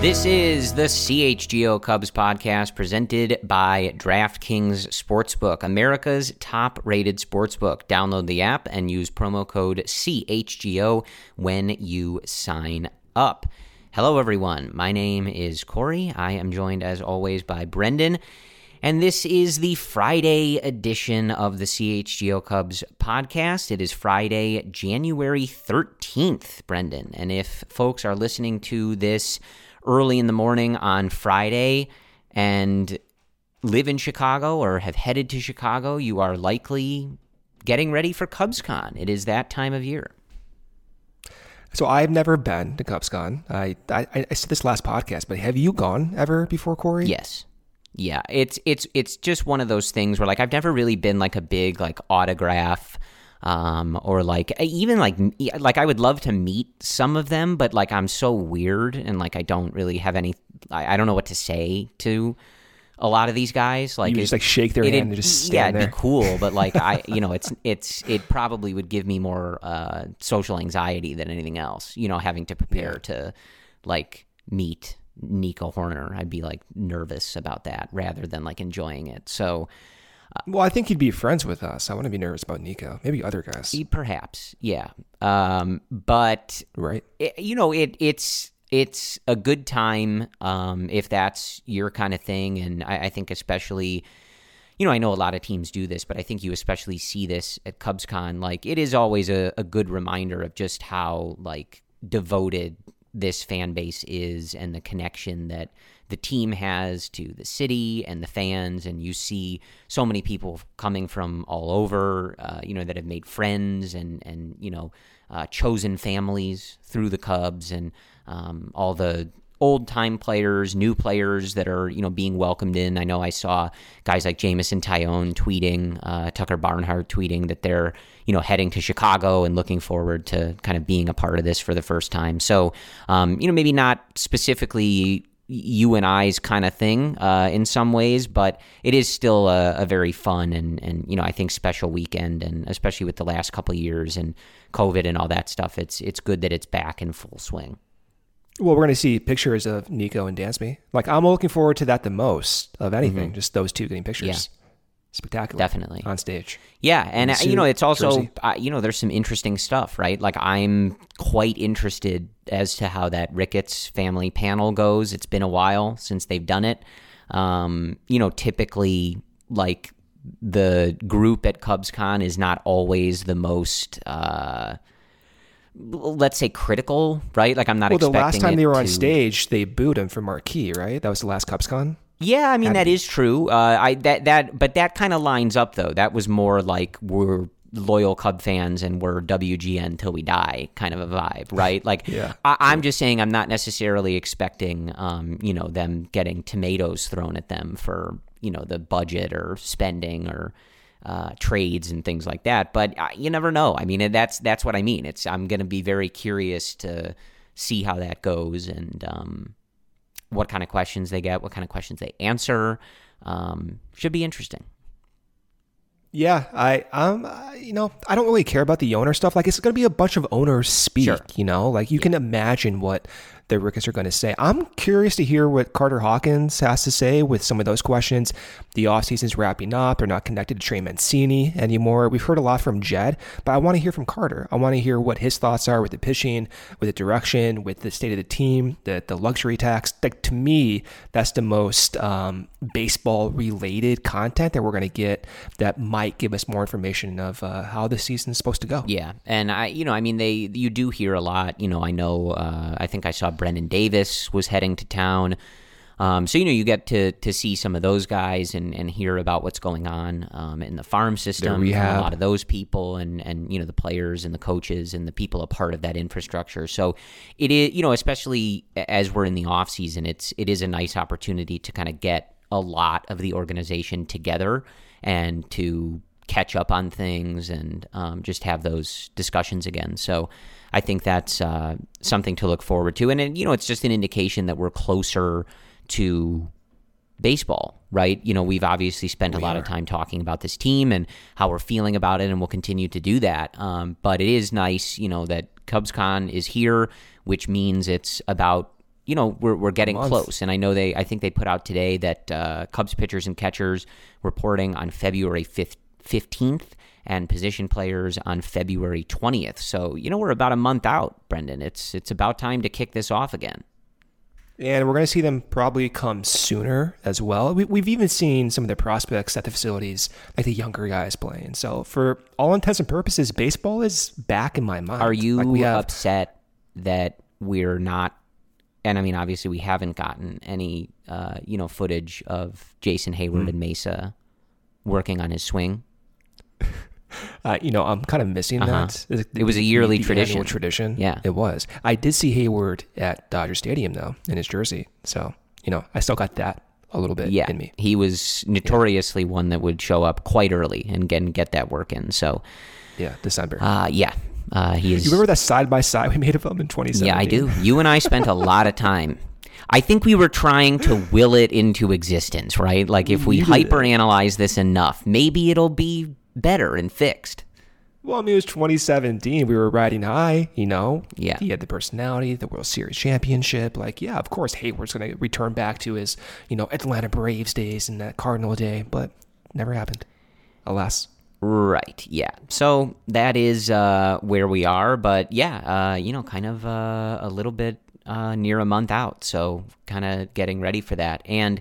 This is the CHGO Cubs podcast presented by DraftKings Sportsbook, America's top rated sportsbook. Download the app and use promo code CHGO when you sign up. Hello, everyone. My name is Corey. I am joined, as always, by Brendan. And this is the Friday edition of the CHGO Cubs podcast. It is Friday, January 13th, Brendan. And if folks are listening to this early in the morning on Friday and live in Chicago or have headed to Chicago, you are likely getting ready for CubsCon. It is that time of year. So I've never been to CubsCon. I, I I said this last podcast, but have you gone ever before, Corey? Yes. Yeah, it's it's it's just one of those things where like I've never really been like a big like autograph um, or like even like like I would love to meet some of them, but like I'm so weird and like I don't really have any. I, I don't know what to say to a lot of these guys. Like you just like shake their hand and just stand yeah, it'd there. be cool, but like I, you know, it's it's it probably would give me more uh, social anxiety than anything else. You know, having to prepare yeah. to like meet Nico Hoerner, I'd be like nervous about that rather than like enjoying it. So well, I think he'd be friends with us. I want to be nervous about Nico. Maybe other guys. Perhaps, yeah. Um, but right, it, you know, it it's it's a good time um, if that's your kind of thing, and I, I think especially you know, I know a lot of teams do this, but I think you especially see this at CubsCon. Like, it is always a, a, good reminder of just how like devoted this fan base is and the connection that the team has to the city and the fans, and you see so many people coming from all over, uh, you know, that have made friends and and you know uh, chosen families through the Cubs and um, all the old time players, new players that are you know being welcomed in. I know I saw guys like Jameson Taillon tweeting, uh, Tucker Barnhart tweeting that they're you know heading to Chicago and looking forward to kind of being a part of this for the first time. So um, you know maybe not specifically you and I's kind of thing uh, in some ways, but it is still a, a, very fun and, and you know I think special weekend, and especially with the last couple years and COVID and all that stuff, it's it's good that it's back in full swing. Well, we're going to see pictures of Nico and Dansby. Like I'm looking forward to that the most of anything. Mm-hmm. Just those two getting pictures. Yeah spectacular. Definitely on stage. Yeah, and suit, you know it's also uh, you know there's some interesting stuff, right? Like I'm quite interested as to how that Ricketts family panel goes. It's been a while since they've done it. Um, you know, typically like the group at CubsCon is not always the most. Uh, let's say critical, right? Like I'm not. Well, the last time they were to... on stage, they booed him for Marquee, right? That was the last CubsCon. Yeah, I mean that is true. Uh, I that that but that kind of lines up though. That was more like we're loyal Cub fans and we're WGN till we die kind of a vibe, right? Like yeah, I, am just saying I'm not necessarily expecting um, you know them getting tomatoes thrown at them for you know the budget or spending or uh, trades and things like that. But uh, you never know. I mean that's that's what I mean. It's I'm going to be very curious to see how that goes and. Um, what kind of questions they get, what kind of questions they answer. Um, should be interesting. Yeah, I um, you know, I don't really care about the owner stuff. Like, it's going to be a bunch of owners speak. Sure. You know, like you yeah. can imagine what the Ricketts are going to say. I'm curious to hear what Carter Hawkins has to say with some of those questions. The offseason's wrapping up. They're not connected to Trey Mancini anymore. We've heard a lot from Jed, but I want to hear from Carter. I want to hear what his thoughts are with the pitching, with the direction, with the state of the team, the, the luxury tax. Like, to me, that's the most um, baseball related content that we're going to get that might give us more information of uh, how the season's supposed to go. Yeah. And I, you know, I mean, they, you do hear a lot. You know, I know, uh, I think I saw Brennen Davis was heading to town. Um, so you know you get to to see some of those guys and, and hear about what's going on um, in the farm system. And a lot of those people and and you know the players and the coaches and the people a part of that infrastructure. So it is you know especially as we're in the off season, it's it is a nice opportunity to kind of get a lot of the organization together and to catch up on things and um, just have those discussions again. So I think that's uh, something to look forward to. And, and, you know, it's just an indication that we're closer to baseball, right? You know, we've obviously spent we a lot are. of time talking about this team and how we're feeling about it, and we'll continue to do that. Um, but it is nice, you know, that CubsCon is here, which means it's about you know we're we're getting close. And I know they I think they put out today that uh, Cubs pitchers and catchers reporting on February fifteenth and position players on February 20th. So, you know, we're about a month out, Brendan. It's it's about time to kick this off again. And we're going to see them probably come sooner as well. We, have even seen some of the prospects at the facilities, like the younger guys playing. So, for all intents and purposes, baseball is back in my mind. Are you like have, upset that we're not? And I mean, obviously, we haven't gotten any, uh, you know, footage of Jason Heyward mm. and Mesa working on his swing. Uh, you know, I'm kind of missing uh-huh. that. It was a yearly tradition. tradition. Yeah, it was. I did see Heyward at Dodger Stadium though in his jersey, so you know, I still got that a little bit yeah, in me. He was notoriously yeah. one that would show up quite early and get get that work in. So yeah, December. Uh, yeah. Uh, he is. You remember that side by side we made of him in 2017? Yeah, I do. You and I spent a lot of time I think we were trying to will it into existence, right? Like if we hyper analyze this enough, maybe it'll be better and fixed. Well, I mean, it was 2017. We were riding high, you know. Yeah. He had the personality, the World Series championship. Like, yeah, of course, Heyward's going to return back to his, you know, Atlanta Braves days and that Cardinal day, but never happened. Alas. Right. Yeah. So that is uh, where we are. But yeah, uh, you know, kind of uh, a little bit uh, near a month out. So kind of getting ready for that. And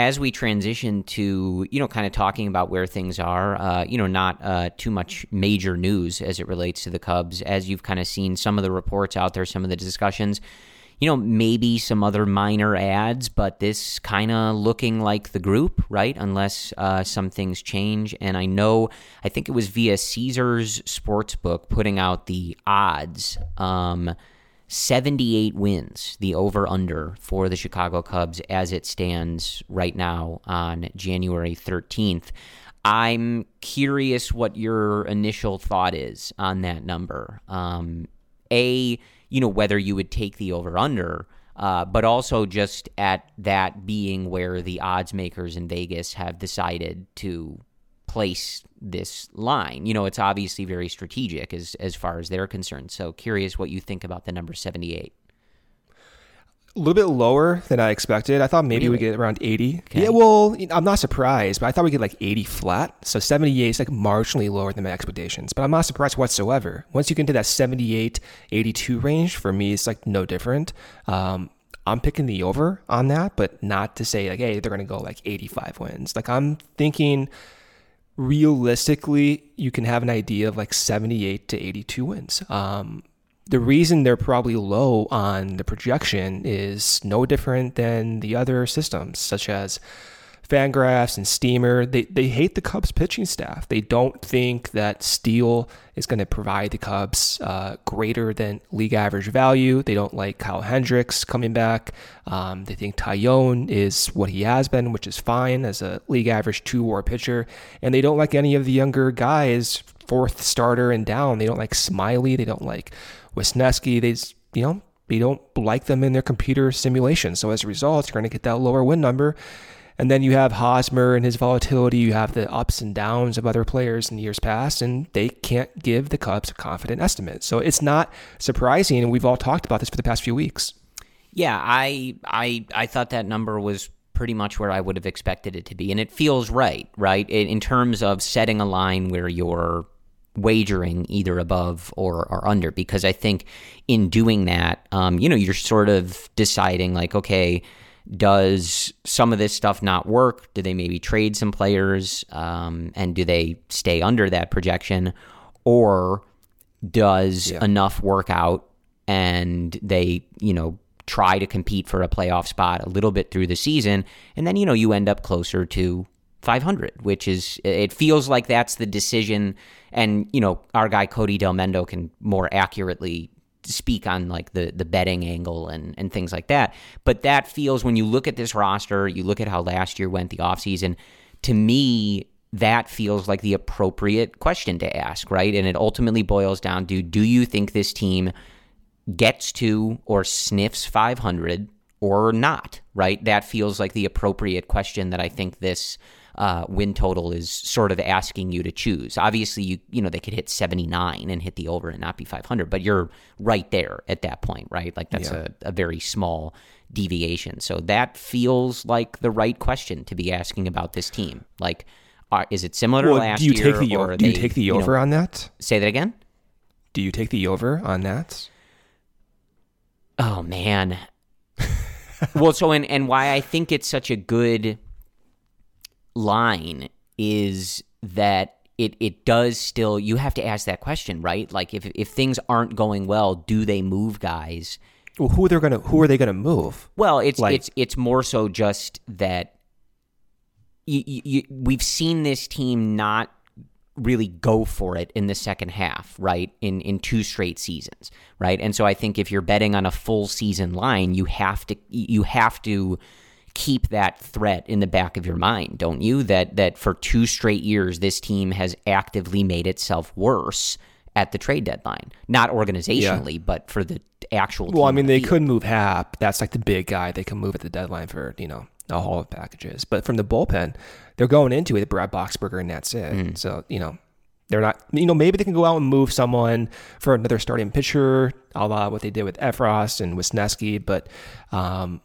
as we transition to you know kind of talking about where things are uh, you know not uh, too much major news as it relates to the cubs. As you've kind of seen some of the reports out there some of the discussions you know maybe some other minor ads but this kind of looking like the group right? Unless uh, some things change. And i know i think it was via caesars sportsbook putting out the odds um, 78 wins, the over under for the Chicago Cubs as it stands right now on January 13th. I'm curious what your initial thought is on that number. Um, a, you know, whether you would take the over under, uh, but also just at that being where the odds makers in Vegas have decided to place this line. You know, it's obviously very strategic as as far as they're concerned. So curious what you think about the number 78. A little bit lower than I expected. I thought maybe really? we get around 80. Okay. Yeah, well, I'm not surprised, but I thought we get like 80 flat. So 78 is like marginally lower than my expectations, but I'm not surprised whatsoever. Once you get into that 78, 82 range, for me, it's like no different. Um, I'm picking the over on that, but not to say like, hey, they're going to go like 85 wins. Like I'm thinking realistically, you can have an idea of like 78 to 82 wins. Um, the reason they're probably low on the projection is no different than the other systems, such as Fangraphs and Steamer, they, they hate the Cubs pitching staff. They don't think that Steele is going to provide the Cubs uh, greater than league average value. They don't like Kyle Hendricks coming back. Um, they think Taillon is what he has been, which is fine as a league average two war pitcher. And they don't like any of the younger guys, fourth starter and down. They don't like Smiley. They don't like Wesneski. They, you know, they don't like them in their computer simulation. So as a result, you're going to get that lower win number. And then you have Hosmer and his volatility. You have the ups and downs of other players in years past, and they can't give the Cubs a confident estimate. So it's not surprising, and we've all talked about this for the past few weeks. Yeah, I I I thought that number was pretty much where I would have expected it to be, and it feels right, right, in, in terms of setting a line where you're wagering either above or, or under because I think in doing that, um, you know, you're sort of deciding like, okay, does some of this stuff not work? Do they maybe trade some players? Um, and do they stay under that projection? Or does yeah. enough work out and they, you know, try to compete for a playoff spot a little bit through the season? And then, you know, you end up closer to 500, which is, it feels like that's the decision. And, you know, our guy Cody Delmendo can more accurately speak on like the the betting angle and and things like that. But that feels when you look at this roster, you look at how last year went the offseason, to me that feels like the appropriate question to ask, right? And it ultimately boils down to do you think this team gets to or sniffs 500 or not, right? That feels like the appropriate question that I think this uh, win total is sort of asking you to choose. Obviously, you you know they could hit 79 and hit the over and not be 500, but you're right there at that point, right? Like that's yeah. a, a very small deviation. So that feels like the right question to be asking about this team. Like, are, is it similar well, to last do you year? Take the, or do you take the over you know, on that? Say that again. Do you take the over on that? Oh man. well, so and and why I think it's such a good line is that it it does still you have to ask that question, right? Like if if things aren't going well, do they move guys? Well, who they're to who are they going to move? Well, it's like, it's it's more so just that you, you, we've seen this team not really go for it in the second half, right? In in two straight seasons, right? And so I think if you're betting on a full season line, you have to you have to keep that threat in the back of your mind, don't you? That that for two straight years this team has actively made itself worse at the trade deadline. Not organizationally, yeah. but for the actual Well, I mean, they could move Happ. That's like the big guy they can move at the deadline for, you know, a haul of packages. But from the bullpen, they're going into it Brad Boxberger and that's it. Mm. So, you know, they're not, you know, maybe they can go out and move someone for another starting pitcher, a la what they did with Effross and Wesneski. But um,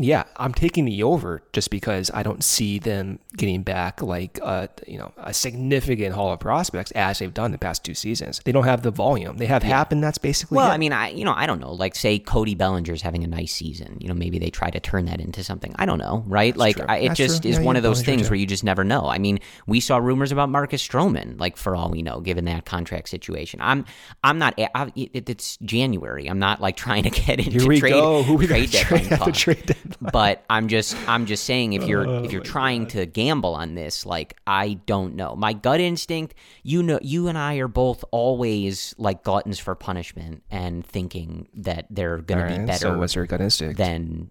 yeah, I'm taking the over just because I don't see them getting back like a you know a significant haul of prospects as they've done the past two seasons. They don't have the volume. They have yeah. happened. That's basically well. It. I mean, I you know I don't know. Like say Cody Bellinger's having a nice season. You know, maybe they try to turn that into something. I don't know, right? That's like I, it That's just true. is yeah, one of those things where you just never know. I mean, we saw rumors about Marcus Stroman. Like for all we know, given that contract situation, I'm I'm not. Eh, I, it, it's January. I'm not like trying to get into Here we trade go. Who we trade deadline. Trade deadline. But I'm just I'm just saying if you're oh, if you're trying God. to gamble on this, like I don't know. My gut instinct, you know, you and I are both always like gluttons for punishment and thinking that they're going right, to be better. So what's your gut instinct? Than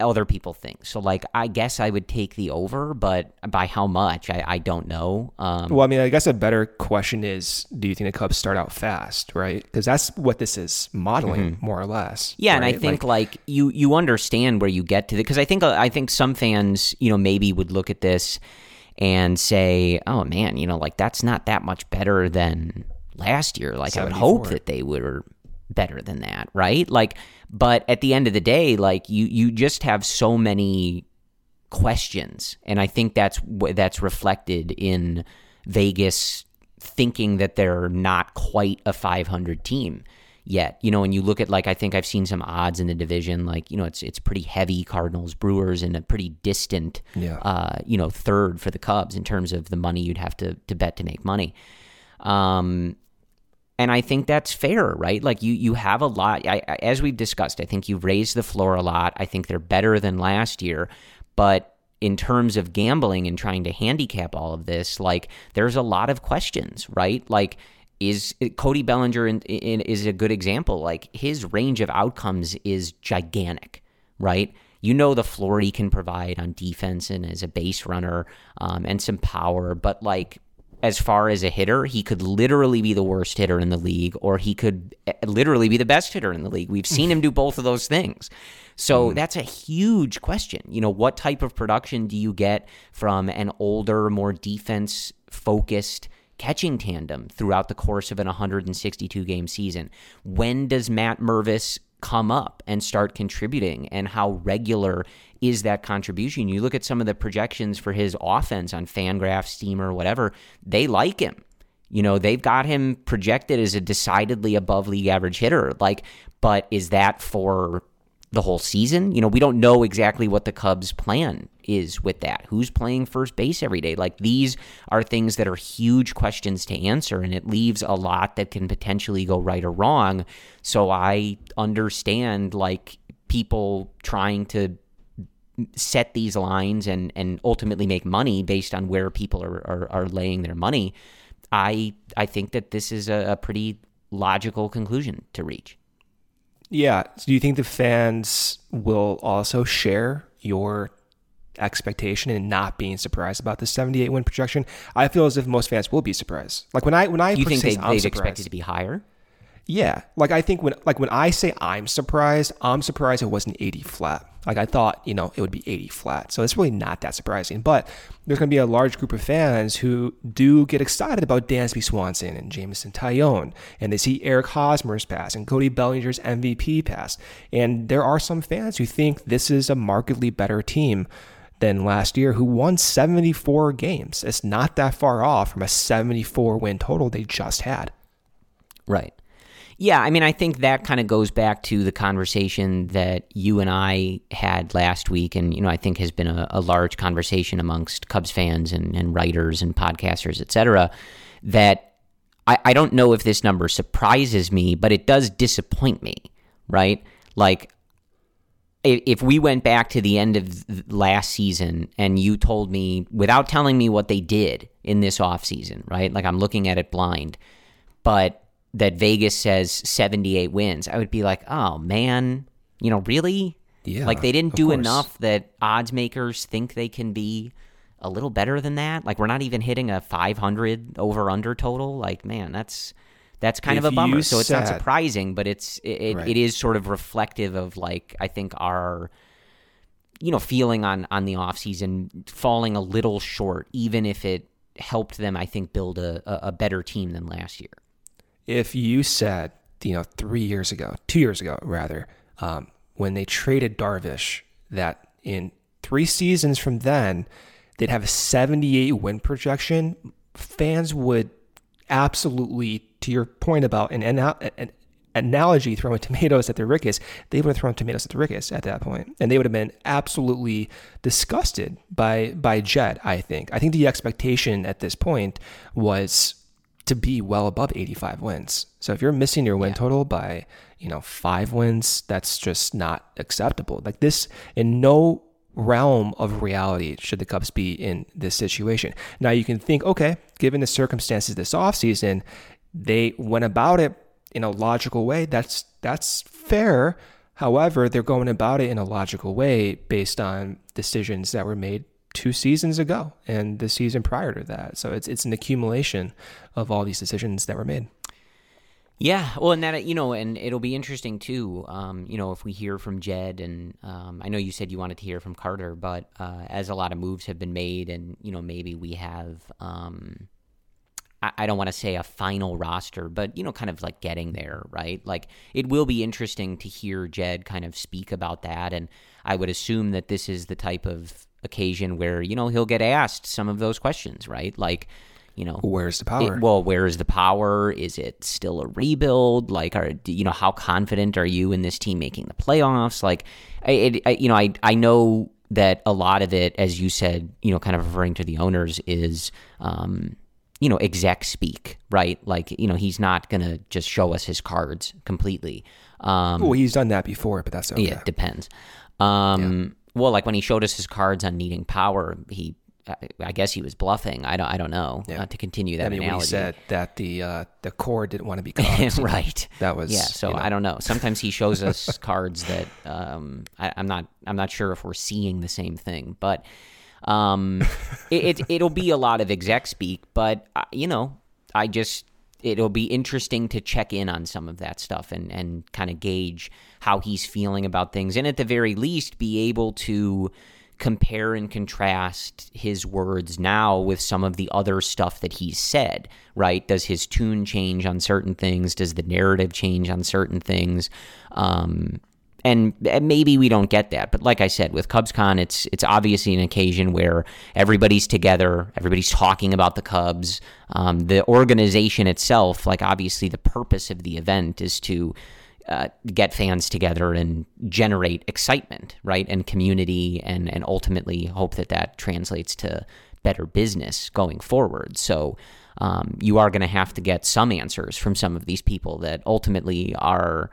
other people think. So like I guess I would take the over, but by how much I, I don't know. Um, well, I mean, I guess a better question is, do you think the Cubs start out fast, right? Because that's what this is modeling mm-hmm. more or less. Yeah, right? and I think like, like, you you understand where you get to the, because I think I think some fans you know maybe would look at this and say, oh man, you know like that's not that much better than last year. Like 74. I would hope that they were better than that, right? Like but at the end of the day, like you you just have so many questions, and I think that's that's reflected in Vegas thinking that they're not quite a 500 team yet. You know, and you look at like I think I've seen some odds in the division, like you know it's it's pretty heavy Cardinals Brewers and a pretty distant, yeah. uh, you know, third for the Cubs in terms of the money you'd have to to bet to make money. Um, and I think that's fair, right? Like you, you have a lot. I, as we've discussed, I think you've raised the floor a lot. I think they're better than last year, but in terms of gambling and trying to handicap all of this, like there's a lot of questions, right? Like is Cody Bellinger in, in, is a good example. Like his range of outcomes is gigantic, right? You know the floor he can provide on defense and as a base runner um, and some power, but like as far as a hitter, he could literally be the worst hitter in the league, or he could eh, literally be the best hitter in the league. We've seen him do both of those things. So mm. that's a huge question. You know, what type of production do you get from an older, more defense focused catching tandem throughout the course of an 162 game season? When does Matt Mervis come up and start contributing and how regular is that contribution. You look at some of the projections for his offense on Fangraph, Steamer, whatever, they like him. You know, they've got him projected as a decidedly above league average hitter. Like, but is that for the whole season? You know, we don't know exactly what the Cubs' plan is with that. Who's playing first base every day? Like, these are things that are huge questions to answer, and it leaves a lot that can potentially go right or wrong. So I understand, like, people trying to set these lines and and ultimately make money based on where people are are, are laying their money, I I think that this is a, a pretty logical conclusion to reach. Yeah. So do you think the fans will also share your expectation and not being surprised about the 78 win projection? I feel as if most fans will be surprised. Like when I when I you think they, would expect it to be higher? Yeah, like I think when like when I say I'm surprised, I'm surprised it wasn't 80 flat. Like I thought, you know, it would be 80 flat. So it's really not that surprising. But there's going to be a large group of fans who do get excited about Dansby Swanson and Jameson Taillon, and they see Eric Hosmer's pass and Cody Bellinger's MVP pass. And there are some fans who think this is a markedly better team than last year, who won 74 games. It's not that far off from a 74 win total they just had. Right. Yeah, I mean, I think that kind of goes back to the conversation that you and I had last week, and you know, I think has been a, a large conversation amongst Cubs fans and, and writers and podcasters, et cetera. That I, I don't know if this number surprises me, but it does disappoint me, right? Like, if we went back to the end of last season and you told me without telling me what they did in this offseason, right? Like I'm looking at it blind, but that Vegas says 78 wins, I would be like, oh man, you know, really? Yeah. Like they didn't do enough that odds makers think they can be a little better than that. Like we're not even hitting a 500 over under total. Like, man, that's that's kind if of a bummer. So it's not surprising, but it's it, right. it is sort of reflective of like I think our you know feeling on on the offseason falling a little short, even if it helped them, I think, build a, a better team than last year if you said, you know, three years ago, two years ago, rather, um, when they traded Darvish, that in three seasons from then, they'd have a 78 win projection, fans would absolutely, to your point about an, an analogy throwing tomatoes at the Ricketts, they would have thrown tomatoes at the Ricketts at that point, and they would have been absolutely disgusted by by Jed. I think. I think the expectation at this point was to be well above 85 wins. So if you're missing your win yeah. total by, you know, 5 wins, that's just not acceptable. Like this in no realm of reality should the Cubs be in this situation. Now you can think, okay, given the circumstances this offseason, they went about it in a logical way. That's that's fair. However, they're going about it in a logical way based on decisions that were made two seasons ago and the season prior to that. So it's it's an accumulation of all these decisions that were made. Yeah, well, and that you know, and it'll be interesting too. Um, you know, if we hear from Jed, and um, I know you said you wanted to hear from Carter, but uh, as a lot of moves have been made, and you know, maybe we have. Um, I, I don't want to say a final roster, but you know, kind of like getting there, right? Like it will be interesting to hear Jed kind of speak about that, and I would assume that this is the type of occasion where you know he'll get asked some of those questions, right? Like, you know, where's the power? It, well, where is the power? Is it still a rebuild? Like, are you know how confident are you in this team making the playoffs? Like, it, I, you know, I I know that a lot of it, as you said, you know, kind of referring to the owners is. Um, you know, exec speak, right? Like, you know, he's not going to just show us his cards completely. Um, well, he's done that before, but that's okay. Yeah, it depends. Um, well, like when he showed us his cards on needing power, he I guess he was bluffing. I don't. I don't know. Yeah. Uh, to continue that I mean, analogy, he said that the uh, the core didn't want to be caught. right. That was yeah. So you know. I don't know. Sometimes he shows us cards that um, I, am not. I'm not sure if we're seeing the same thing, but um, it, it will be a lot of exec speak. But uh, you know, I just it'll be interesting to check in on some of that stuff and and kind of gauge how he's feeling about things, and at the very least, be able to compare and contrast his words now with some of the other stuff that he's said, right? Does his tune change on certain things? Does the narrative change on certain things? Um, and maybe we don't get that, but like I said, with CubsCon, it's it's obviously an occasion where everybody's together, everybody's talking about the Cubs. Um, the organization itself, like obviously, the purpose of the event is to uh, get fans together and generate excitement, right, and community, and and ultimately hope that that translates to better business going forward. So. Um, you are going to have to get some answers from some of these people that ultimately are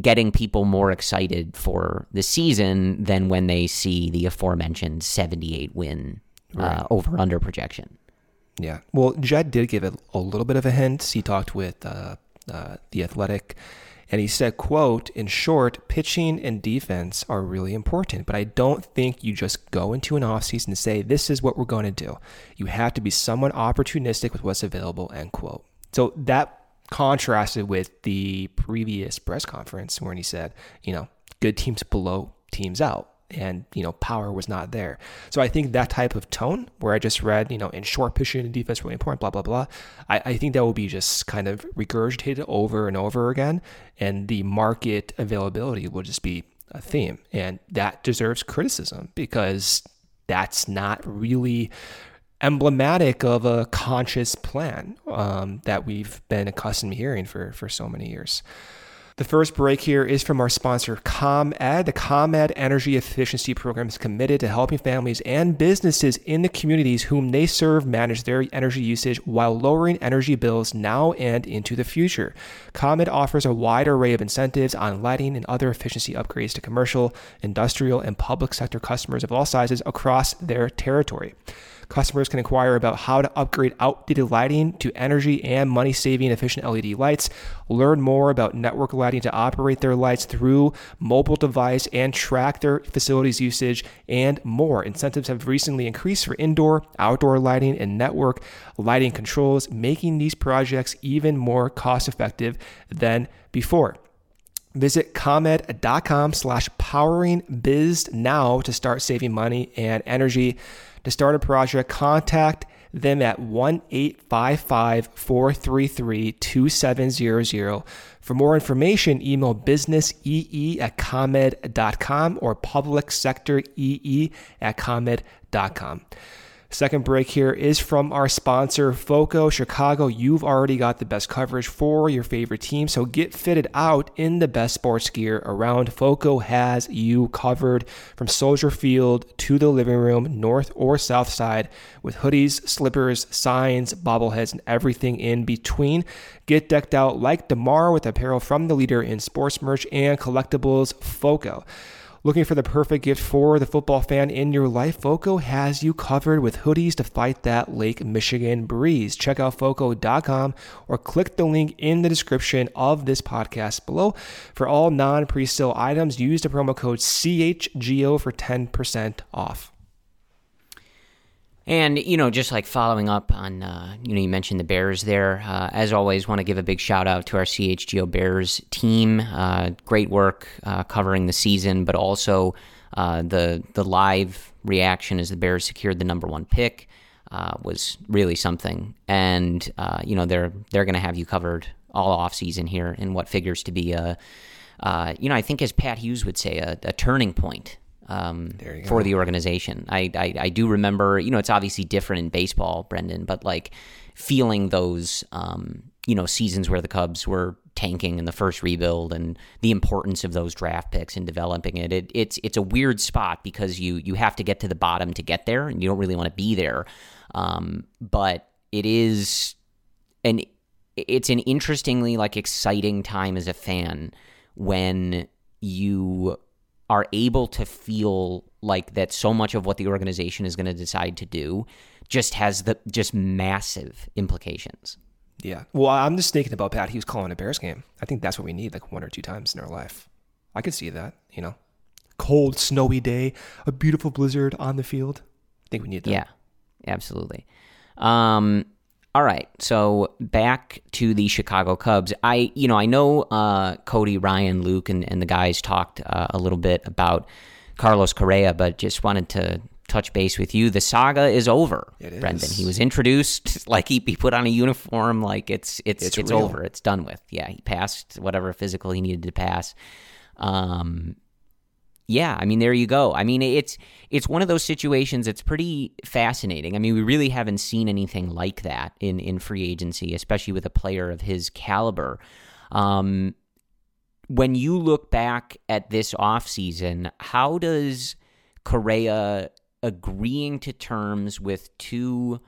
getting people more excited for the season than when they see the aforementioned 78 win uh, right. over under projection. Yeah. Well, Jed did give it a little bit of a hint. He talked with uh, uh, the Athletic and he said, quote, in short, pitching and defense are really important, but I don't think you just go into an offseason and say, this is what we're going to do. You have to be somewhat opportunistic with what's available, end quote. So that contrasted with the previous press conference when he said, you know, good teams below teams out. and you know power was not there. So I think that type of tone, where I just read, you know, in short position and defense really important, blah blah blah. I, I think that will be just kind of regurgitated over and over again, and the market availability will just be a theme, and that deserves criticism because that's not really emblematic of a conscious plan um, that we've been accustomed to hearing for for so many years. The first break here is from our sponsor, ComEd. The ComEd Energy Efficiency Program is committed to helping families and businesses in the communities whom they serve manage their energy usage while lowering energy bills now and into the future. ComEd offers a wide array of incentives on lighting and other efficiency upgrades to commercial, industrial, and public sector customers of all sizes across their territory. Customers can inquire about how to upgrade outdated lighting to energy and money saving efficient LED lights. Learn more about network lighting to operate their lights through mobile device and track their facilities usage and more. Incentives have recently increased for indoor, outdoor lighting, and network lighting controls, making these projects even more cost effective than before. Visit comed.com slash powering biz now to start saving money and energy. To start a project, contact them at 1 855 433 2700. For more information, email businessee at comed.com or public sector ee at comed.com. Second break here is from our sponsor, FOCO Chicago. You've already got the best coverage for your favorite team, so get fitted out in the best sports gear around. FOCO has you covered from Soldier Field to the living room, north or south side, with hoodies, slippers, signs, bobbleheads, and everything in between. Get decked out like DeMar with apparel from the leader in sports merch and collectibles, FOCO. Looking for the perfect gift for the football fan in your life? FOCO has you covered with hoodies to fight that Lake Michigan breeze. Check out FOCO.com or click the link in the description of this podcast below. For all non pre sale items, use the promo code CHGO for 10% off. And you know, just like following up on, uh, you know, you mentioned the Bears there. Uh, as always, want to give a big shout out to our CHGO Bears team. Uh, great work uh, covering the season, but also uh, the the live reaction as the Bears secured the number one pick uh, was really something. And you know, they're they're going to have you covered all off season here in what figures to be a, you know, I think as Pat Hughes would say, a, a turning point um, for the organization. I, I, I do remember, you know, it's obviously different in baseball, Brendan, but like feeling those, um, you know, seasons where the Cubs were tanking in the first rebuild and the importance of those draft picks and developing it. it it's it's a weird spot because you you have to get to the bottom to get there, and you don't really want to be there. Um, but it is an it's an interestingly like exciting time as a fan when you are able to feel like that so much of what the organization is going to decide to do just has the just massive implications. Yeah. Well, I'm just thinking about Pat. He was calling a Bears game. I think that's what we need, like one or two times in our life. I could see that. You know, cold, snowy day, a beautiful blizzard on the field. I think we need that. Yeah, absolutely. Um, all right, so back to the Chicago Cubs. I, you know, I know uh, Cody, Ryan, Luke, and, and the guys talked uh, a little bit about Carlos Correa, but just wanted to touch base with you. The saga is over, it Brendan. He was introduced, like he, he put on a uniform, like it's it's it's, it's over, it's done with. Yeah, he passed whatever physical he needed to pass. Um, yeah, I mean, there you go. I mean, it's it's one of those situations. It's pretty fascinating. I mean, we really haven't seen anything like that in in free agency, especially with a player of his caliber. Um, when you look back at this offseason, how does Correa agreeing to terms with two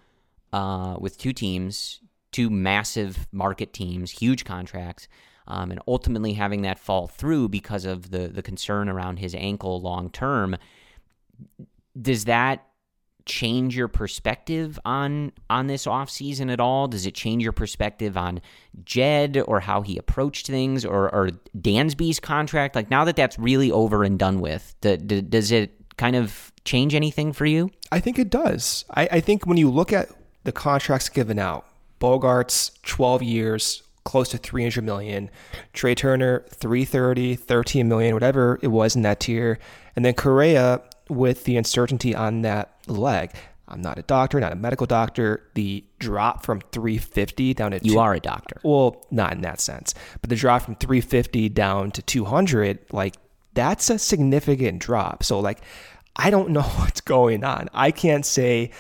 uh, with two teams, two massive market teams, huge contracts? Um, and ultimately having that fall through because of the the concern around his ankle long term. Does that change your perspective on on this offseason at all? Does it change your perspective on Jed or how he approached things or, or Dansby's contract? Like now that that's really over and done with, do, do, does it kind of change anything for you? I think it does. I, I think when you look at the contracts given out, Bogaerts 12 years, close to 300 million. Trey Turner, 330, 13 million, whatever it was in that tier. And then Correa with the uncertainty on that leg. I'm not a doctor, not a medical doctor. The drop from 350 down to you two, are a doctor. Well, not in that sense, but the drop from 350 down to 200, like that's a significant drop. So like I don't know what's going on. I can't say,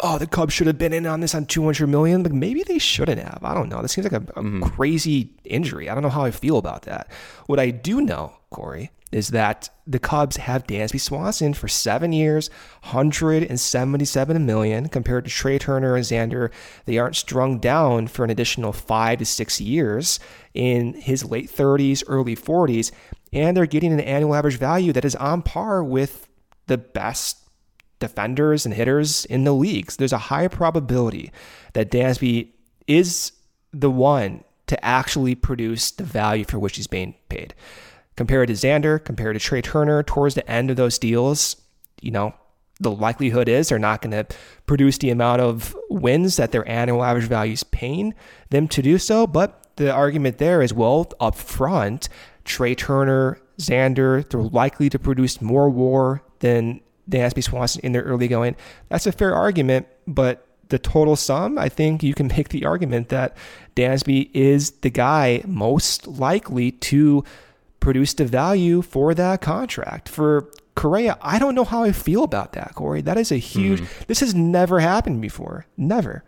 oh, the Cubs should have been in on this on 200 million. Like maybe they shouldn't have. I don't know. This seems like a, a mm-hmm. crazy injury. I don't know how I feel about that. What I do know, Corey, is that the Cubs have Dansby Swanson for seven years, 177 million compared to Trey Turner and Xander. They aren't strung down for an additional five to six years in his late 30s, early 40s, and they're getting an annual average value that is on par with the best defenders and hitters in the leagues. There's a high probability that Dansby is the one to actually produce the value for which he's being paid. Compared to Xander, compared to Trey Turner, towards the end of those deals, you know, the likelihood is they're not going to produce the amount of wins that their annual average value is paying them to do so. But the argument there is well, up front, Trey Turner, Xander, they're likely to produce more war than Dansby Swanson in their early going. That's a fair argument, but the total sum, I think you can make the argument that Dansby is the guy most likely to produce the value for that contract. For Correa, I don't know how I feel about that, Corey. That is a huge, mm-hmm. this has never happened before. Never.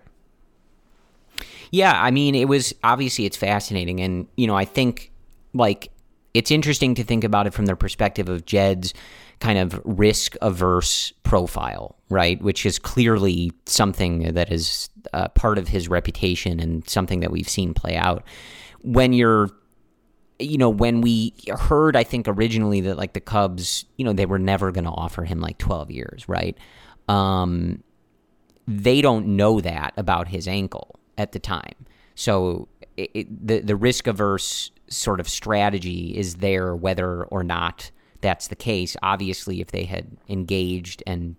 Yeah, I mean, it was obviously it's fascinating. And, you know, I think like it's interesting to think about it from the perspective of Jed's kind of risk averse profile, right? Which is clearly something that is uh, part of his reputation and something that we've seen play out. When you're, you know, when we heard, I think originally that like the Cubs, you know, they were never going to offer him like 12 years, right? Um, they don't know that about his ankle at the time. So it, it, the the risk averse sort of strategy is there whether or not that's the case. Obviously, if they had engaged and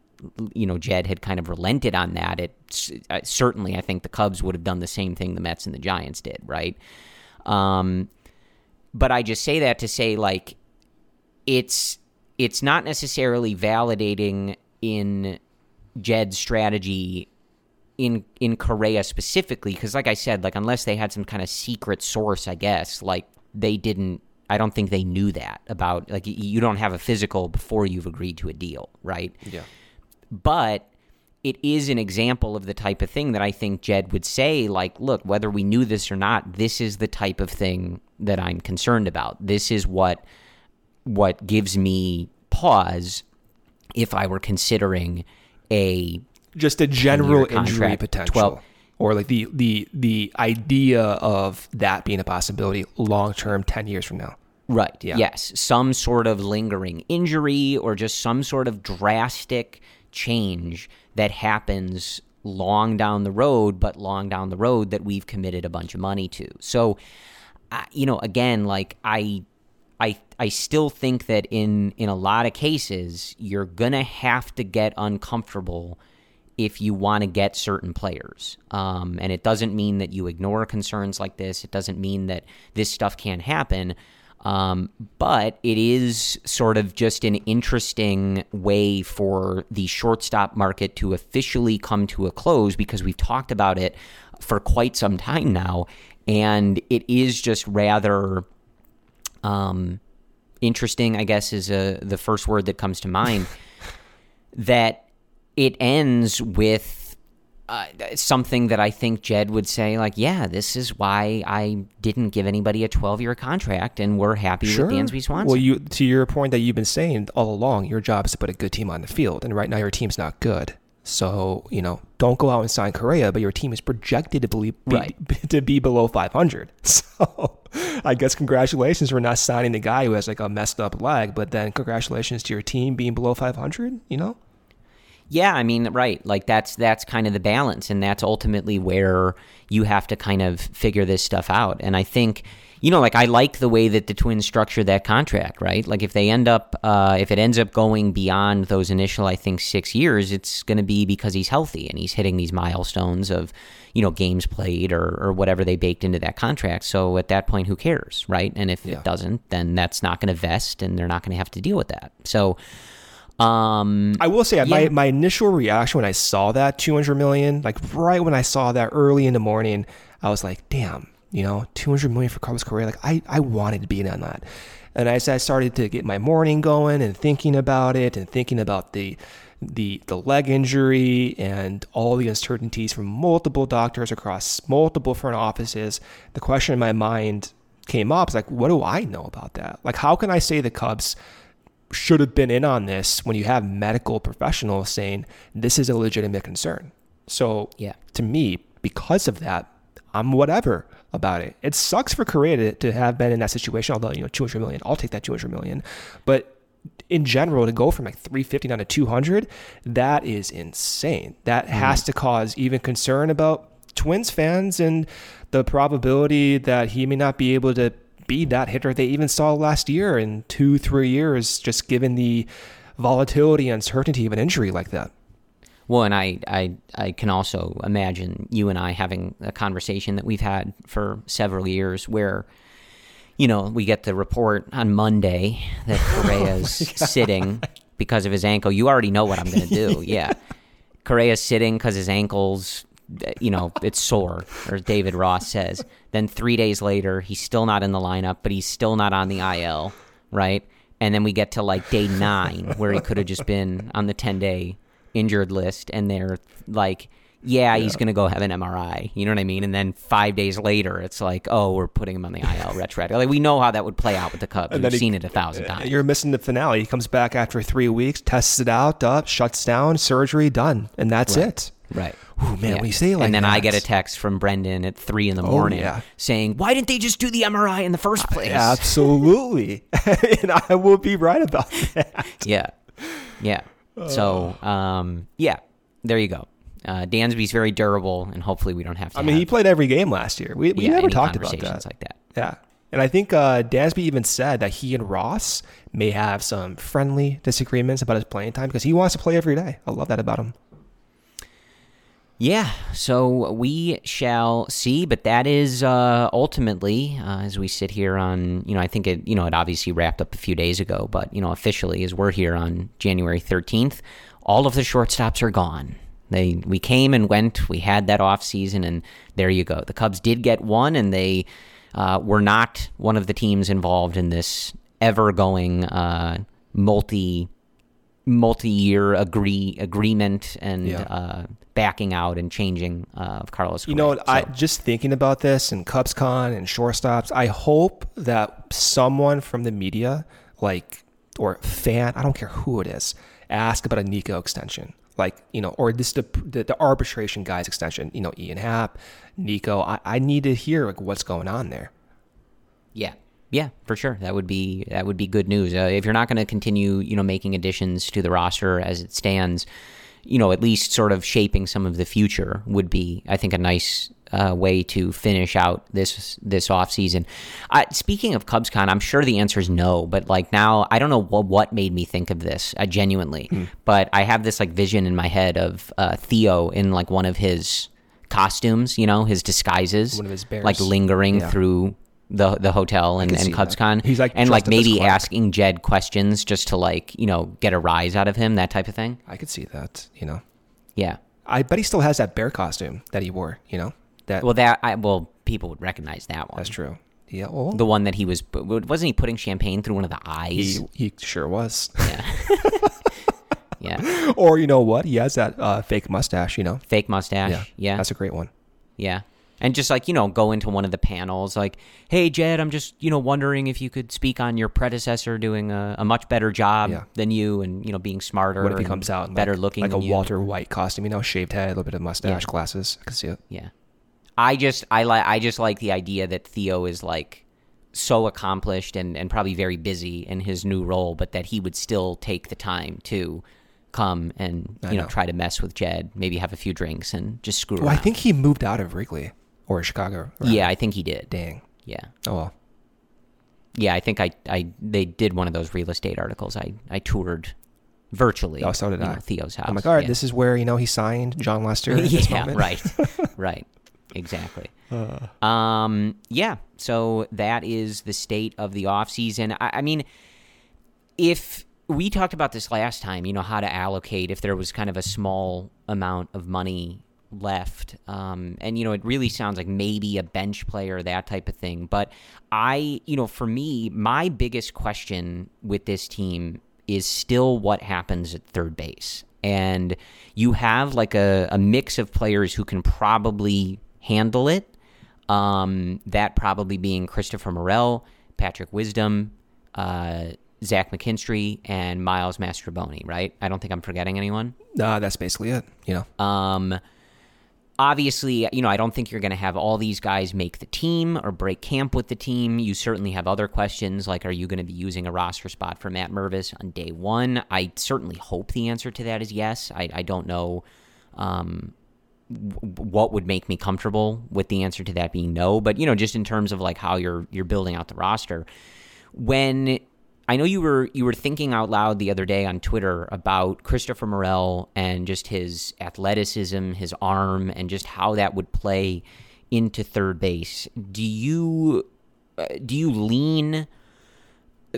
you know Jed had kind of relented on that, it uh, certainly I think the Cubs would have done the same thing the Mets and the Giants did, right? Um, but I just say that to say like it's it's not necessarily validating in Jed's strategy in in Correa specifically because like I said like unless they had some kind of secret source I guess like they didn't I don't think they knew that about like you don't have a physical before you've agreed to a deal, right? Yeah. But it is an example of the type of thing that I think Jed would say like, look, whether we knew this or not, this is the type of thing that I'm concerned about. This is what what gives me pause if I were considering a just a general injury potential. 12, or like the the the idea of that being a possibility long term 10 years from now right yeah. yes some sort of lingering injury or just some sort of drastic change that happens long down the road but long down the road that we've committed a bunch of money to so you know again like i I I still think that in in a lot of cases you're gonna have to get uncomfortable if you want to get certain players. Um, and it doesn't mean that you ignore concerns like this. It doesn't mean that this stuff can't happen. Um, but it is sort of just an interesting way for the shortstop market to officially come to a close because we've talked about it for quite some time now. And it is just rather um, interesting, I guess, is a, the first word that comes to mind. that it ends with uh, something that I think Jed would say, like, yeah, this is why I didn't give anybody a 12 year contract and we're happy sure. with Dansby Swanson. Well, you to your point that you've been saying all along, your job is to put a good team on the field. And right now, your team's not good. So, you know, don't go out and sign Correa, but your team is projected to, be, right. to be below 500. So I guess congratulations for not signing the guy who has like a messed up leg, but then congratulations to your team being below 500, you know? Yeah, I mean, right. Like that's that's kind of the balance, and that's ultimately where you have to kind of figure this stuff out. And I think, you know, like I like the way that the Twins structure that contract, right? Like if they end up, uh, if it ends up going beyond those initial, I think six years, it's going to be because he's healthy and he's hitting these milestones of, you know, games played or or whatever they baked into that contract. So at that point, who cares, right? And if Yeah. it doesn't, then that's not going to vest, and they're not going to have to deal with that. So. Um, I will say Yeah. my, my initial reaction when I saw that 200 million, like right when I saw that early in the morning, I was like, damn, you know, 200 million for Carlos Correa. Like I, I wanted to be in on that. And as I started to get my morning going and thinking about it and thinking about the, the, the leg injury and all the uncertainties from multiple doctors across multiple front offices, the question in my mind came up is like, what do I know about that? Like, how can I say the Cubs should have been in on this when you have medical professionals saying this is a legitimate concern. So Yeah. to me, because of that, I'm whatever about it. It sucks for Correa to, to have been in that situation, although, you know, 200 million, I'll take that 200 million. But in general, to go from like 350 down to 200, that is insane. That mm-hmm. has to cause even concern about Twins fans and the probability that he may not be able to be that hitter they even saw last year in two, three years, just given the volatility and uncertainty of an injury like that. Well, and I, I, I can also imagine you and I having a conversation that we've had for several years where, you know, we get the report on Monday that oh Correa's sitting because of his ankle. You already know what I'm going to do. Yeah. Correa's sitting because his ankle's, you know, it's sore, or David Ross says. Then three days later, he's still not in the lineup, but he's still not on the IL, right? And then we get to like day nine, where he could have just been on the 10 day injured list, and they're like, yeah, he's going to go have an MRI. You know what I mean? And then five days later, it's like, oh, we're putting him on the IL retroactive. Like, we know how that would play out with the Cubs. We've he- seen it a thousand times. You're missing the finale. He comes back after three weeks, tests it out, up, shuts down, surgery, done. And that's it. Right. Ooh, man, Yeah. when you say like and then I get a text from Brendan at three in the morning yeah. saying, "Why didn't they just do the MRI in the first place?" Absolutely. and I will be right about that. yeah, yeah. So, um, yeah, there you go. Uh, Dansby's very durable, and hopefully, we don't have to. I mean, he played every game last year. We, we yeah, never talked about that. like that. Yeah. And I think uh, Dansby even said that he and Ross may have some friendly disagreements about his playing time because he wants to play every day. I love that about him. Yeah, so we shall see, but that is uh, ultimately, uh, as we sit here on, you know, I think it, you know, it obviously wrapped up a few days ago, but you know, officially, as we're here on January thirteenth, all of the shortstops are gone. They, we came and went. We had that off season, and there you go. The Cubs did get one, and they uh, were not one of the teams involved in this ever going uh, multi multi-year agree agreement and Yeah. uh, backing out and changing uh, of Carlos. You know, Correa. what, I just thinking about this and CubsCon and shortstops. I hope that someone from the media, like or fan, I don't care who it is, ask about a Nico extension. Like you know, or this the the, the arbitration guys extension. You know, Ian Happ, Nico. I, I need to hear like what's going on there. yeah, yeah, for sure. That would be that would be good news. Uh, if you're not going to continue, you know, making additions to the roster as it stands, you know, at least sort of shaping some of the future would be, I think, a nice uh, way to finish out this this off season. Uh, speaking of CubsCon, I'm sure the answer is no, but like now, I don't know what what made me think of this uh, genuinely, but I have this like vision in my head of uh, Theo in like one of his costumes, you know, his disguises, One of his bears. like lingering Yeah. through the the hotel and, and. CubsCon. He's, like, and like maybe asking Jed questions just to like you know get a rise out of him, that type of thing. I could see that. You know, Yeah. I bet he still has that bear costume that he wore. You know, that Well, that I well people would recognize that one. that's true. Yeah, well, The one that he was wasn't he putting champagne through one of the eyes? he he sure was. yeah. yeah. or you know what? He has that uh, fake mustache. You know, Fake mustache. yeah, Yeah. that's a great one. Yeah. And just like, you know, go into one of the panels like, hey, Jed, I'm just, you know, wondering if you could speak on your predecessor doing a, a much better job Yeah. than you and, you know, being smarter. What if he comes out better like, looking like a you. Walter White costume? You know, shaved head, a little bit of mustache, Yeah. glasses. I can see it. Yeah. I just I like I just like the idea that Theo is like so accomplished and, and probably very busy in his new role, but that he would still take the time to come and you know, know, try to mess with Jed, maybe have a few drinks and just screw well, around. I think he moved out of Wrigley or Chicago. Right? Yeah, I think he did. Dang. Yeah. Oh well. Yeah, I think I, I they did one of those real estate articles. I, I toured virtually. Oh, so did I. Know, Theo's house. I'm like, all right, yeah. this is where you know he signed Jon Lester. yeah, right, right, exactly. Uh. Um, yeah. So that is the state of the off season. I, I mean, if we talked about this last time, you know, how to allocate if there was kind of a small amount of money left. Um, and, you know, it really sounds like maybe a bench player, that type of thing. But I, you know, for me, my biggest question with this team is still what happens at third base. And you have like a, a mix of players who can probably handle it. Um, that probably being Christopher Morel, Patrick Wisdom, uh, Zach McKinstry, and Miles Mastrobuoni, right? I don't think I'm forgetting anyone. Uh, that's basically it, you know. Um, obviously, you know, I don't think you're going to have all these guys make the team or break camp with the team. You certainly have other questions, like are you going to be using a roster spot for Matt Mervis on day one? I certainly hope the answer to that is yes. I, I don't know um, what would make me comfortable with the answer to that being no, but you know, just in terms of like how you're you're building out the roster, when I know you were you were thinking out loud the other day on Twitter about Christopher Morel and just his athleticism, his arm, and just how that would play into third base. Do you uh, do you lean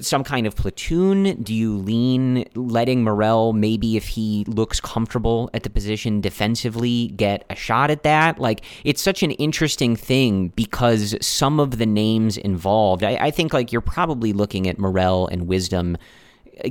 some kind of platoon? Do you lean letting Morel maybe if he looks comfortable at the position defensively get a shot at that? Like it's such an interesting thing because some of the names involved, I, I think like you're probably looking at Morel and Wisdom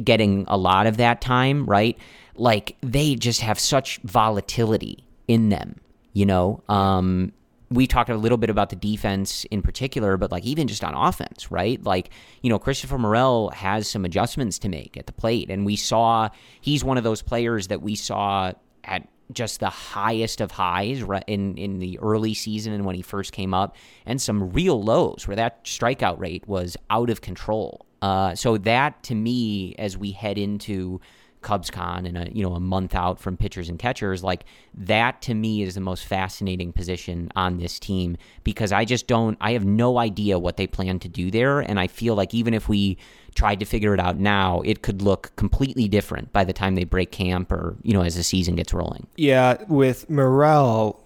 getting a lot of that time, right? Like they just have such volatility in them, you know. Um, we talked a little bit about the defense in particular, but like even just on offense, right? Like, you know, Christopher Morel has some adjustments to make at the plate. And we saw he's one of those players that we saw at just the highest of highs in, in the early season and when he first came up, and some real lows where that strikeout rate was out of control. Uh, so that to me, as we head into CubsCon and a you know a month out from pitchers and catchers, like that to me is the most fascinating position on this team because I just don't I have no idea what they plan to do there, and I feel like even if we tried to figure it out now, it could look completely different by the time they break camp or you know as the season gets rolling. Yeah, with Morel.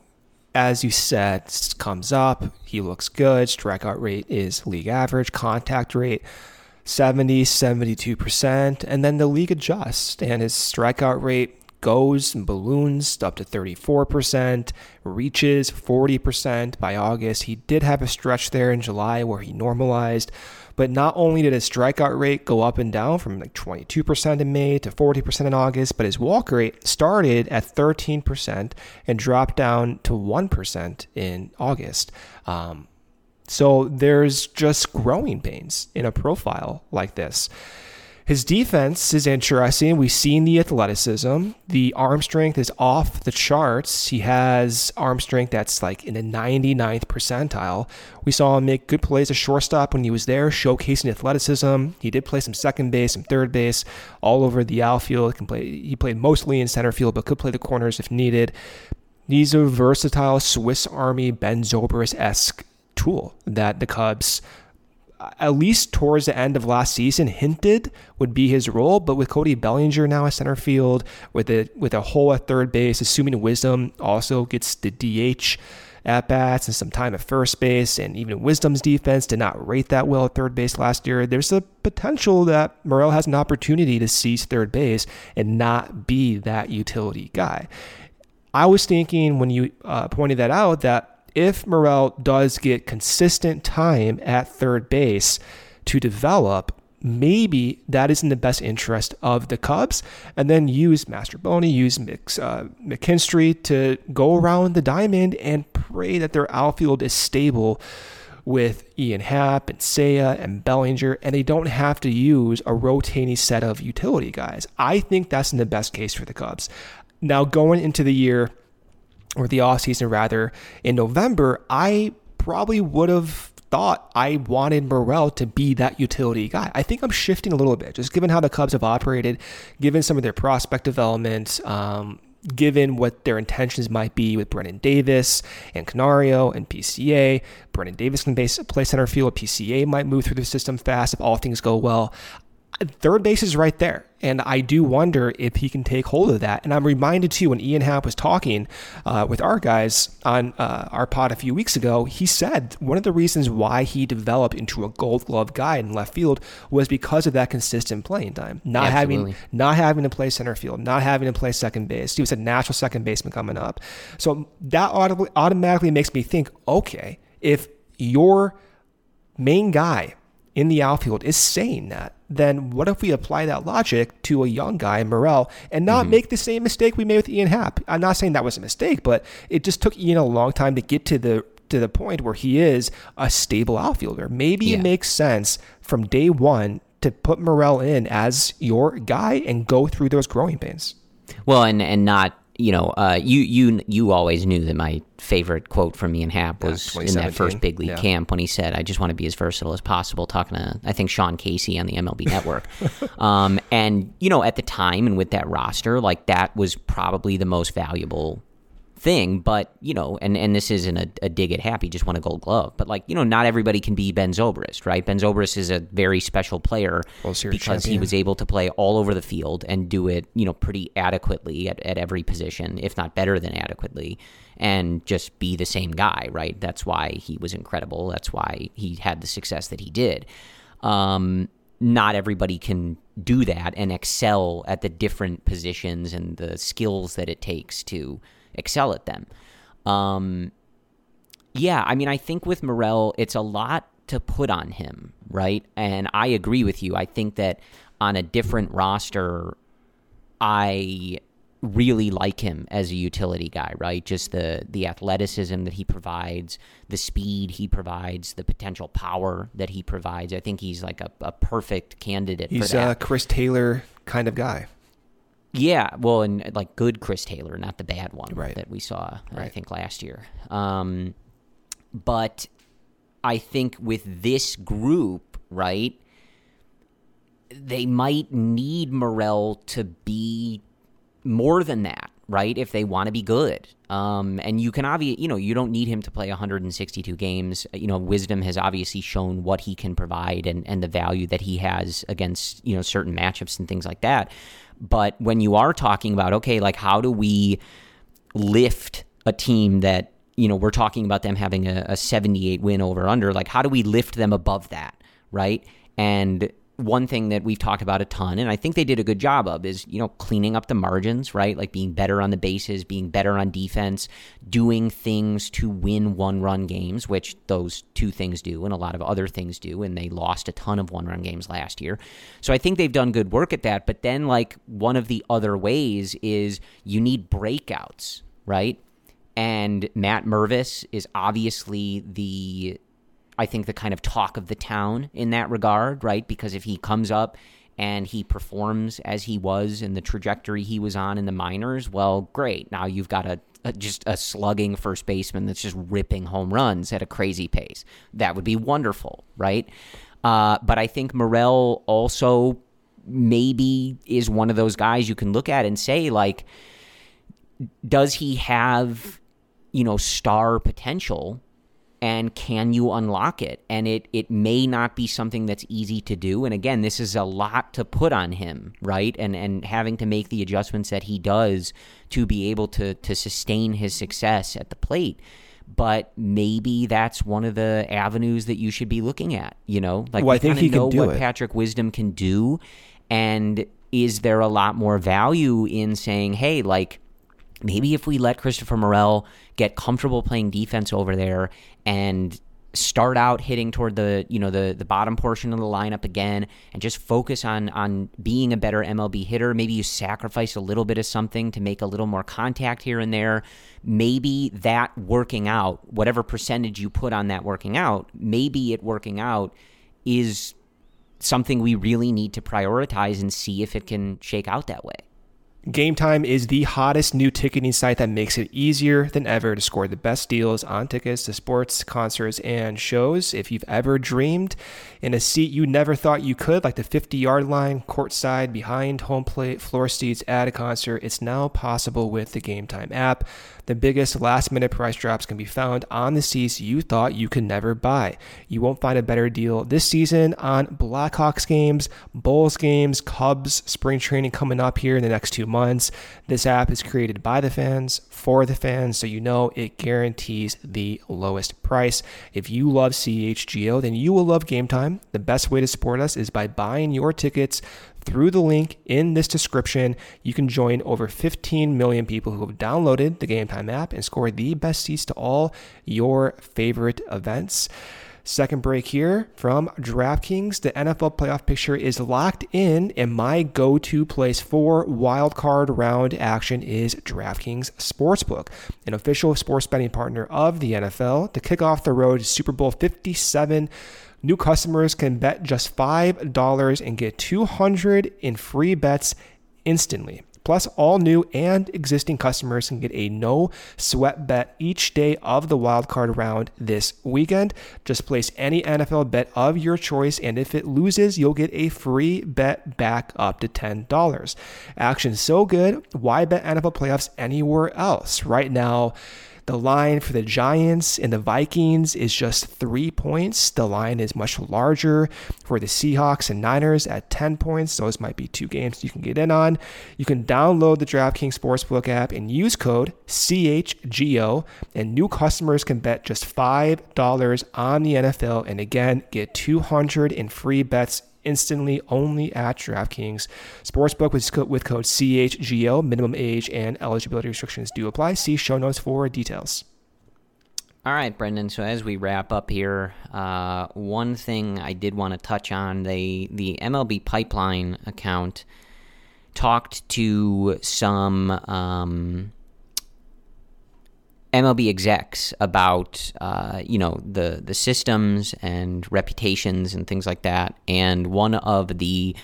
As you said, comes up. He looks good. Strikeout rate is league average. Contact rate 70, 72%, and then the league adjusts and his strikeout rate goes and balloons up to 34%, reaches 40% by August. He did have a stretch there in July where he normalized, but not only did his strikeout rate go up and down from like 22% in May to 40% in August, but his walk rate started at 13% and dropped down to 1% in August. Um, so there's just growing pains in a profile like this. His defense is interesting. We've seen the athleticism. The arm strength is off the charts. He has arm strength that's like in the 99th percentile. We saw him make good plays as shortstop when he was there, showcasing athleticism. He did play some second base, some third base, all over the outfield. He, play, he played mostly in center field, but could play the corners if needed. He's a versatile Swiss Army Ben Zobrist esque tool that the Cubs, at least towards the end of last season, hinted would be his role. But with Cody Bellinger now at center field, with a with a hole at third base, assuming Wisdom also gets the DH at bats and some time at first base, and even Wisdom's defense did not rate that well at third base last year. There's a potential that Morel has an opportunity to seize third base and not be that utility guy. I was thinking when you uh, pointed that out that if Morel does get consistent time at third base to develop, maybe that is in the best interest of the Cubs. And then use Mastrobuoni, use Mix, uh, McKinstry to go around the diamond and pray that their outfield is stable with Ian Happ and Seiya and Bellinger, and they don't have to use a rotating set of utility guys. I think that's in the best case for the Cubs. Now, going into the year, or the off season rather, in November, I probably would have thought I wanted Morel to be that utility guy. I think I'm shifting a little bit, just given how the Cubs have operated, given some of their prospect development, um, given what their intentions might be with Brennen Davis and Canario and PCA. Brennen Davis can base, play center field. PCA might move through the system fast if all things go well third base is right there. And I do wonder if he can take hold of that. And I'm reminded too when Ian Happ was talking uh, with our guys on uh, our pod a few weeks ago, he said one of the reasons why he developed into a gold glove guy in left field was because of that consistent playing time. Not Absolutely. having not having to play center field, not having to play second base. He was a natural second baseman coming up. So that automatically makes me think, okay, if your main guy in the outfield is saying that, then what if we apply that logic to a young guy, Morel, and not mm-hmm. make the same mistake we made with Ian Happ? I'm not saying that was a mistake, but it just took Ian a long time to get to the to the point where he is a stable outfielder. Maybe yeah. it makes sense from day one to put Morel in as your guy and go through those growing pains. Well, and and not you know, uh, you you you always knew that my favorite quote from Ian Happ was yeah, in that first big league yeah. camp when he said, "I just want to be as versatile as possible." Talking to I think Sean Casey on the MLB Network, um, and you know, at the time and with that roster, like that was probably the most valuable thing, but you know, and and this isn't a, a dig at Happy, just won a Gold Glove, but like you know, not everybody can be Ben Zobrist, right? Ben Zobrist is a very special player because champion. he was able to play all over the field and do it, you know, pretty adequately at, at every position, if not better than adequately, and just be the same guy, right? That's why he was incredible. That's why he had the success that he did. Um, not everybody can do that and excel at the different positions and the skills that it takes to excel at them. Um, yeah, I mean, I think with Morel, it's a lot to put on him, right? And I agree with you. I think that on a different roster, I really like him as a utility guy, right? Just the the athleticism that he provides, the speed he provides, the potential power that he provides. I think he's like a, a perfect candidate. He's a Chris Taylor kind of guy. Yeah, well, and like good Chris Taylor, not the bad one right. that we saw, right. I think, last year. Um, but I think with this group, right, they might need Morel to be more than that, right? If they want to be good. Um, and you can obviously, you know, you don't need him to play 162 games. You know, Wisdom has obviously shown what he can provide and, and the value that he has against, you know, certain matchups and things like that. But when you are talking about, okay, like how do we lift a team that, you know, we're talking about them having a, a 78 win over under, like how do we lift them above that, right? And one thing that we've talked about a ton, and I think they did a good job of, is you know cleaning up the margins, right? Like being better on the bases, being better on defense, doing things to win one-run games, which those two things do, and a lot of other things do. And they lost a ton of one-run games last year, so I think they've done good work at that. But then, like one of the other ways is you need breakouts, right? And Matt Mervis is obviously the I think, the kind of talk of the town in that regard, right? Because if he comes up and he performs as he was in the trajectory he was on in the minors, well, great. Now you've got a, a, just a slugging first baseman that's just ripping home runs at a crazy pace. That would be wonderful, right? Uh, but I think Morel also maybe is one of those guys you can look at and say, like, does he have, you know, star potential? And can you unlock it? And it it may not be something that's easy to do. And again this is a lot to put on him right? And and having to make the adjustments that he does to be able to to sustain his success at the plate. But maybe that's one of the avenues that you should be looking at you know? Like well, I think he know what it. Patrick Wisdom can do. And is there a lot more value in saying hey like maybe if we let Christopher Morel get comfortable playing defense over there and start out hitting toward the you know the the bottom portion of the lineup again and just focus on on being a better MLB hitter maybe you sacrifice a little bit of something to make a little more contact here and there maybe that working out whatever percentage you put on that working out maybe it working out is something we really need to prioritize and see if it can shake out that way Game Time is the hottest new ticketing site that makes it easier than ever to score the best deals on tickets to sports, concerts, and shows. If you've ever dreamed in a seat you never thought you could, like the 50 yard line, courtside, behind home plate, floor seats at a concert, it's now possible with the Game Time app. The biggest last minute price drops can be found on the seats you thought you could never buy. You won't find a better deal this season on Blackhawks games, Bulls games, Cubs spring training coming up here in the next two months. This app is created by the fans for the fans, so you know it guarantees the lowest price. If you love CHGO, then you will love Game Time. The best way to support us is by buying your tickets through the link in this description, you can join over 15 million people who have downloaded the Game Time app and score the best seats to all your favorite events. Second break here from DraftKings. The NFL playoff picture is locked in, and my go to place for wildcard round action is DraftKings Sportsbook, an official sports betting partner of the NFL. To kick off the road to Super Bowl 57, New customers can bet just $5 and get 200 in free bets instantly. Plus, all new and existing customers can get a no sweat bet each day of the wildcard round this weekend. Just place any NFL bet of your choice, and if it loses, you'll get a free bet back up to $10. Action so good, why bet NFL playoffs anywhere else? Right now, the line for the Giants and the Vikings is just three points. The line is much larger for the Seahawks and Niners at 10 points. Those might be two games you can get in on. You can download the DraftKings Sportsbook app and use code CHGO, and new customers can bet just $5 on the NFL and again get 200 in free bets instantly only at DraftKings. Sportsbook with, with code CHGO. Minimum age and eligibility restrictions do apply. See show notes for details. All right, Brendan. So as we wrap up here, uh, one thing I did want to touch on the the MLB Pipeline account talked to some um, MLB execs about uh, you know the the systems and reputations and things like that. And one of the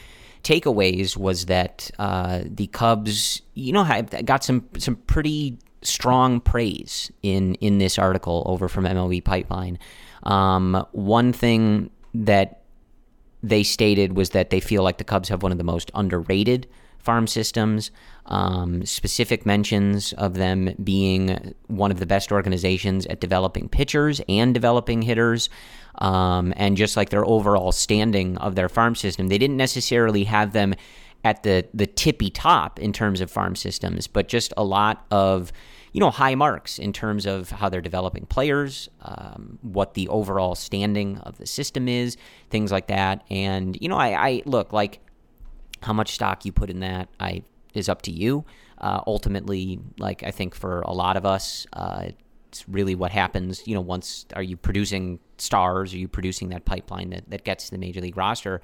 takeaways was that uh, the Cubs, you know, got some some pretty strong praise in in this article over from MLB Pipeline. Um, one thing that they stated was that they feel like the Cubs have one of the most underrated farm systems. Um, specific mentions of them being one of the best organizations at developing pitchers and developing hitters. Um, and just like their overall standing of their farm system, they didn't necessarily have them at the the tippy top in terms of farm systems, but just a lot of you know high marks in terms of how they're developing players, um, what the overall standing of the system is, things like that. And you know, I, I look like how much stock you put in that, I is up to you. Uh, ultimately, like I think for a lot of us, uh, it's really what happens. You know, once are you producing stars? Are you producing that pipeline that, that gets to the major league roster?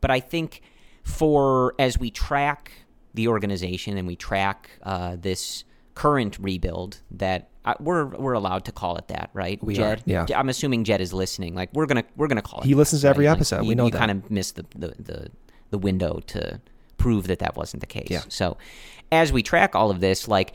But I think for as we track the organization and we track uh, this current rebuild that uh, we're we're allowed to call it that, right? We Jed, are. Yeah. I'm assuming Jed is listening. Like we're gonna we're gonna call it. He listens to every right? episode. Like, we you, know you that. kind of missed the, the the the window to prove that that wasn't the case. Yeah. So as we track all of this, like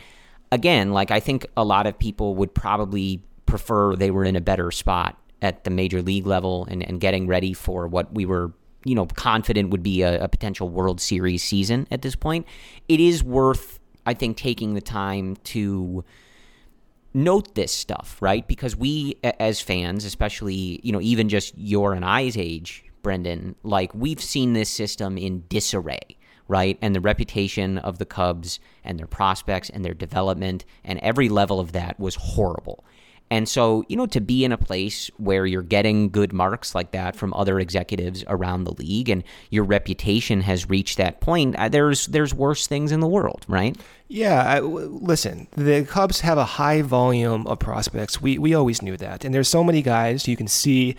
again, like I think a lot of people would probably prefer they were in a better spot at the major league level and, and getting ready for what we were you know confident would be a, a potential World Series season at this point. It is worth I think taking the time to note this stuff, right? Because we as fans, especially, you know, even just your and I's age, Brendan, like we've seen this system in disarray, right? And the reputation of the Cubs and their prospects and their development and every level of that was horrible. And so, you know, to be in a place where you're getting good marks like that from other executives around the league and your reputation has reached that point, uh, there's there's worse things in the world, right? Yeah, I, w- listen, the Cubs have a high volume of prospects. We we always knew that, and there's so many guys you can see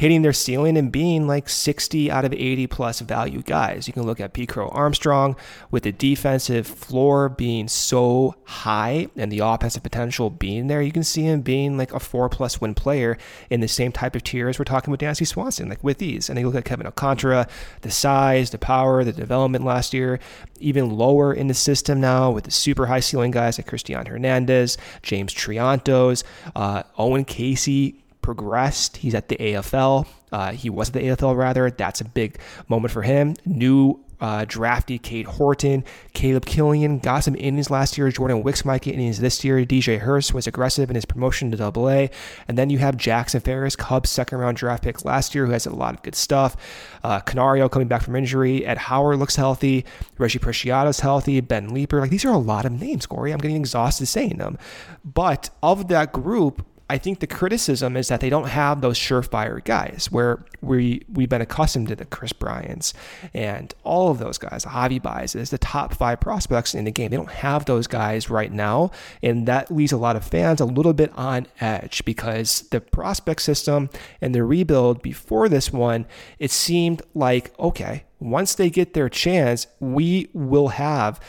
hitting their ceiling and being like 60 out of 80 plus value guys. You can look at Pete Crow Armstrong with the defensive floor being so high and the offensive potential being there. You can see him being like a four plus win player in the same type of tier as we're talking with Dansby Swanson, like with these. And then you look at Kevin Alcantara, the size, the power, the development last year, even lower in the system now with the super high ceiling guys like Cristian Hernandez, James Triantos, uh, Owen Caissie progressed. He's at the AFL. Uh, he was at the AFL rather. That's a big moment for him. New uh, drafty Cade Horton, Caleb Killian got some innings last year. Jordan Wicks might get innings this year. DJ Herz was aggressive in his promotion to Double A, and then you have Jackson Ferris, Cubs second round draft pick last year, who has a lot of good stuff. Uh, Canario coming back from injury. Ed Howard looks healthy. Reggie Preciado's healthy. Ben Leeper. Like these are a lot of names, Corey. I'm getting exhausted saying them, but of that group, I think the criticism is that they don't have those surefire guys where we we've been accustomed to the Kris Bryants and all of those guys, the Javy Baez is the top five prospects in the game. They don't have those guys right now, and that leaves a lot of fans a little bit on edge because the prospect system and the rebuild before this one, it seemed like okay, once they get their chance, we will have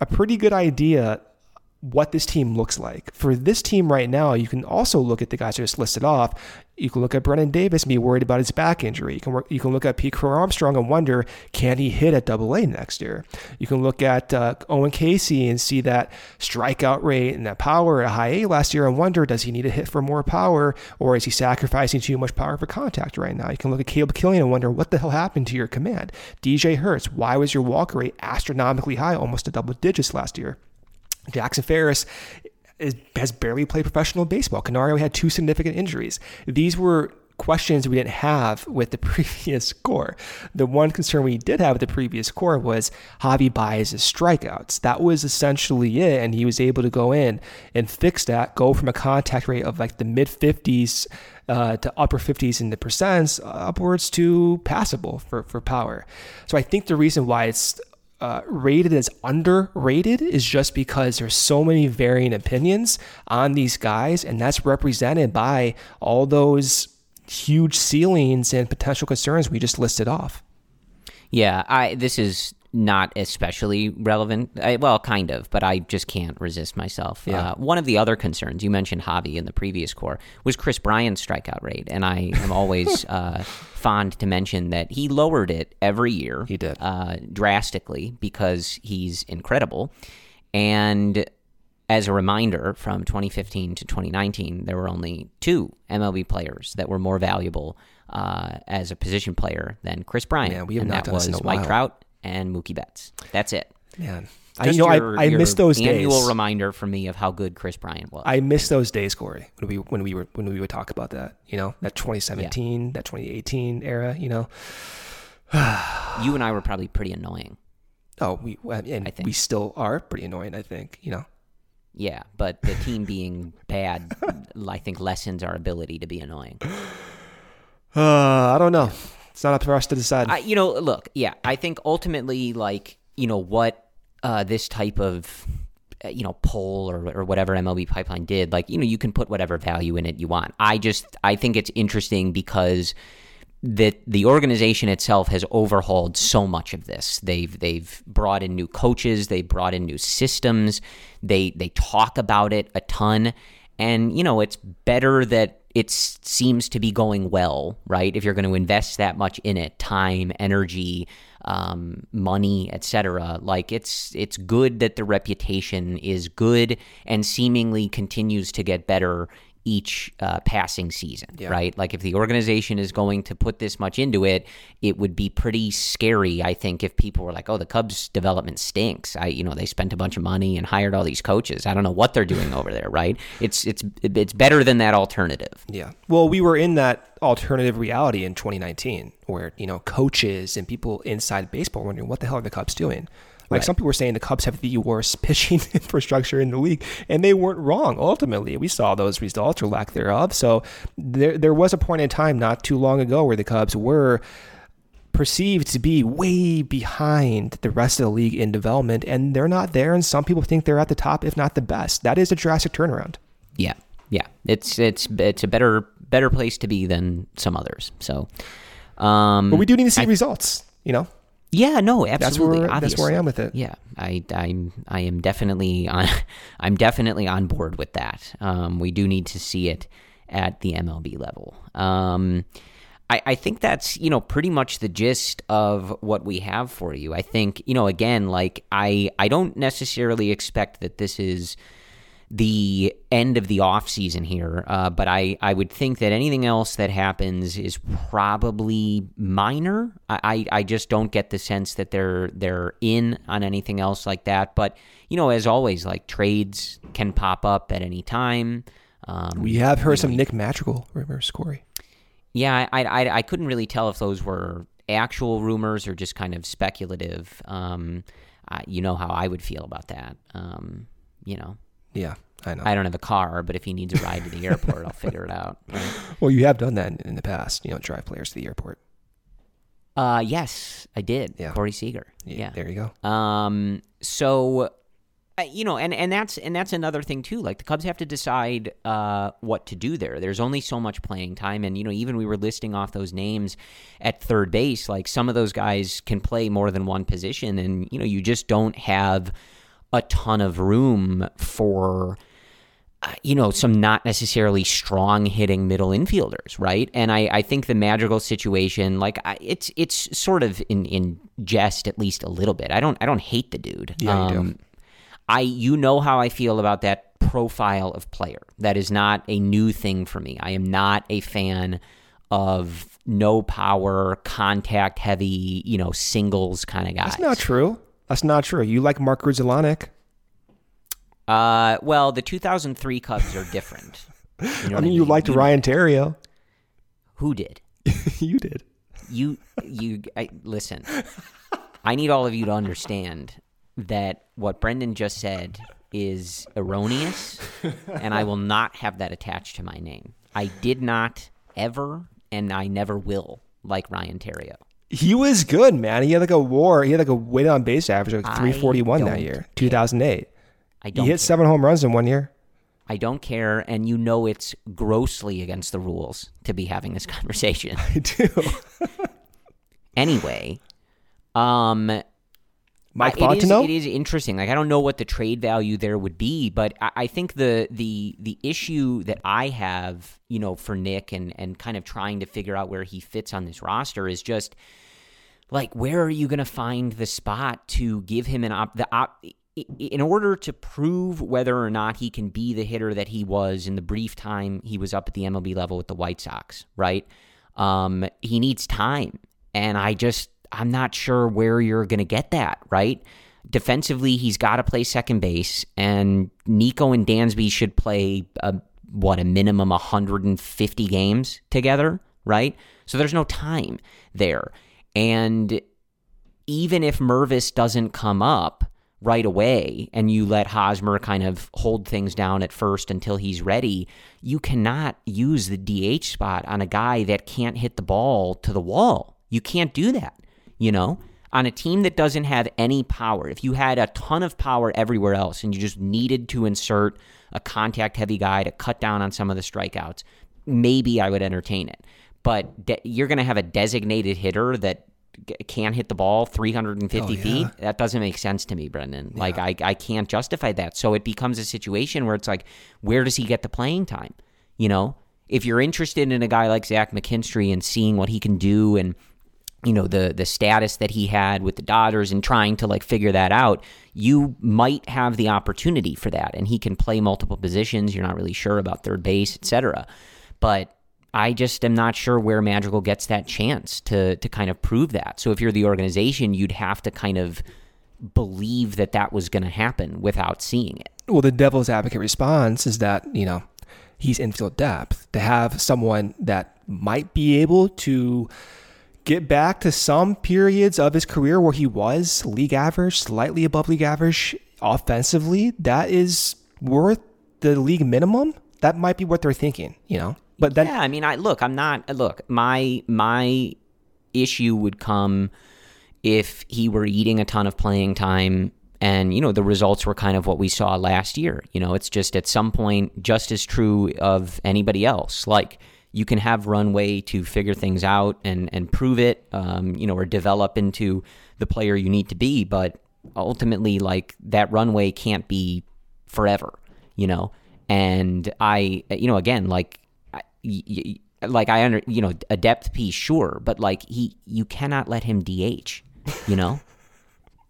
a pretty good idea what this team looks like. For this team right now, you can also look at the guys I just listed off. You can look at Brennen Davis and be worried about his back injury. You can work, you can look at Pete Crow Armstrong and wonder can he hit at Double A next year. You can look at uh, Owen Caissie and see that strikeout rate and that power at high A last year and wonder does he need to hit for more power or is he sacrificing too much power for contact right now? You can look at Caleb Killian and wonder what the hell happened to your command. DJ Herz, why was your walk rate astronomically high, almost to double digits last year? Jackson Ferris is, has barely played professional baseball. Canario had two significant injuries. These were questions we didn't have with the previous core. The one concern we did have with the previous core was Javy Baez's strikeouts. That was essentially it, and he was able to go in and fix that, go from a contact rate of like the mid 50s uh, to upper 50s in the percents, upwards to passable for, for power. So I think the reason why it's uh, rated as underrated is just because there's so many varying opinions on these guys, and that's represented by all those huge ceilings and potential concerns we just listed off. Yeah, I this is not especially relevant. I, well, kind of, but I just can't resist myself. Yeah. Uh, one of the other concerns you mentioned, Javi, in the previous core was Kris Bryant's strikeout rate, and I am always uh, fond to mention that he lowered it every year. He did uh, drastically because he's incredible, and. As a reminder, from 2015 to 2019, there were only two MLB players that were more valuable uh, as a position player than Kris Bryant. Yeah, we have and not that done this was in a Mike. Trout and Mookie Betts. That's it. Man, Just I, you know, your, I, I miss those annual days. reminder for me of how good Kris Bryant was. I miss those days, Corey, when we when we were when we would talk about that. You know, that 2017, that 2018 era. You know, you and I were probably pretty annoying. oh, we and I think. we still are pretty annoying. I think. You know, Yeah, but the team being bad, I think lessens our ability to be annoying. uh, I don't know. It's not up for us to decide. I, you know, look, yeah, I think ultimately, like, you know, what uh, this type of, uh, you know, poll or, or whatever MLB pipeline did, like, you know, you can put whatever value in it you want. I just, I think it's interesting because that the organization itself has overhauled so much of this. They've they've brought in new coaches, they brought in new systems. They they talk about it a ton, and you know it's better that it seems to be going well, right? If you're going to invest that much in it, time, energy, um, money, etc. Like it's it's good that the reputation is good and seemingly continues to get better each uh, passing season, right? Like if the organization is going to put this much into it, it would be pretty scary, I think, if people were like, "Oh, the Cubs development stinks." I, you know, they spent a bunch of money and hired all these coaches. I don't know what they're doing over there, right? It's it's it's better than that alternative. Yeah. Well, we were in that alternative reality in 2019 where, you know, coaches and people inside baseball wondering what the hell are the Cubs doing? Like Right. some people were saying the Cubs have the worst pitching infrastructure in the league, and they weren't wrong. Ultimately, we saw those results or lack thereof. So there, there was a point in time not too long ago where the Cubs were perceived to be way behind the rest of the league in development, and they're not there. And some people think they're at the top, if not the best. That is a drastic turnaround. Yeah, yeah, it's it's it's a better better place to be than some others. So, um, but we do need to see I, results. You know. Yeah, no, absolutely. That's where, that's where I am with it. Yeah, I, I'm, I am definitely on. I'm definitely on board with that. Um, we do need to see it at the MLB level. Um, I, I think that's you know pretty much the gist of what we have for you. I think you know again, like I, I don't necessarily expect that this is the end of the off season here, uh, but I, I would think that anything else that happens is probably minor. I, I just don't get the sense that they're they're in on anything else like that. But you know, as always, like trades can pop up at any time. Um, we have heard some Nick Madrigal rumors, Corey. Yeah, I, I I couldn't really tell if those were actual rumors or just kind of speculative. Um, I, you know how I would feel about that. Um, you know. Yeah, I know. I don't have a car, but if he needs a ride to the airport, I'll figure it out. Right? Well, you have done that in the past. You know, drive players to the airport. Uh, yes, I did. Yeah. Corey Seager. Yeah, yeah. There you go. Um, so, uh, you know, and, and that's and that's another thing too. Like the Cubs have to decide uh, what to do there. There's only so much playing time, and you know, even we were listing off those names at third base. Like some of those guys can play more than one position, and you know, you just don't have a ton of room for uh, you know some not necessarily strong hitting middle infielders right? And i, I think the Madrigal situation like I, it's it's sort of in in jest at least a little bit. I don't i don't hate the dude. Yeah, um, you do. i you know how i feel about that profile of player. That is not a new thing for me. I am not a fan of no power contact heavy you know singles kind of guy that's not true that's not true. You like Mark Grudzielanek. Uh, well, the 2003 Cubs are different. You know I mean, I mean, you liked you, Ryan Theriot. Who did? you did. You, you. I, listen. I need all of you to understand that what Brendan just said is erroneous, and I will not have that attached to my name. I did not ever, and I never will like Ryan Theriot. He was good, man. He had like a war. He had like a weighted on base average of like 341 that year, 2008. I don't. He hit care. seven home runs in one year. I don't care, and you know it's grossly against the rules to be having this conversation. I do. anyway, um, Mike it is, it is interesting. Like I don't know what the trade value there would be, but I, I, think the the the issue that I have, you know, for Nick and and kind of trying to figure out where he fits on this roster is just like where are you going to find the spot to give him an op the op in order to prove whether or not he can be the hitter that he was in the brief time he was up at the MLB level with the White Sox, right? Um, he needs time, and I just I'm not sure where you're going to get that, right? Defensively, he's got to play second base, and Nico and Dansby should play a, what a minimum 150 games together, right? So there's no time there. And even if Mervis doesn't come up right away and you let Hosmer kind of hold things down at first until he's ready, you cannot use the DH spot on a guy that can't hit the ball to the wall. You can't do that, you know? On a team that doesn't have any power, if you had a ton of power everywhere else and you just needed to insert a contact heavy guy to cut down on some of the strikeouts, maybe I would entertain it but de- you're going to have a designated hitter that can hit the ball 350 oh, yeah. feet. That doesn't make sense to me, Brendan. Yeah. Like I, I can't justify that. So it becomes a situation where it's like, where does he get the playing time? You know, if you're interested in a guy like Zach McKinstry and seeing what he can do and you know the the status that he had with the Dodgers and trying to like figure that out, you might have the opportunity for that. And he can play multiple positions. You're not really sure about third base, etc. But I just am not sure where Madrigal gets that chance to to kind of prove that. So if you're the organization, you'd have to kind of believe that that was going to happen without seeing it. Well, the devil's advocate response is that, you know, he's infield depth. To have someone that might be able to get back to some periods of his career where he was league average, slightly above league average offensively, that is worth the league minimum. That might be what they're thinking, you know? But then, yeah, I mean, I look, I'm not. Look, my my issue would come if he were eating a ton of playing time And, you know, the results were kind of what we saw last year. You know, it's just at some point just as true of anybody else. Like, you can have runway to figure things out and, and prove it, um, you know, or develop into the player you need to be. But ultimately, like, that runway can't be forever, you know? And I, you know, again, like, like I under, you know, a depth piece, sure, but like he, you cannot let him DH, you know?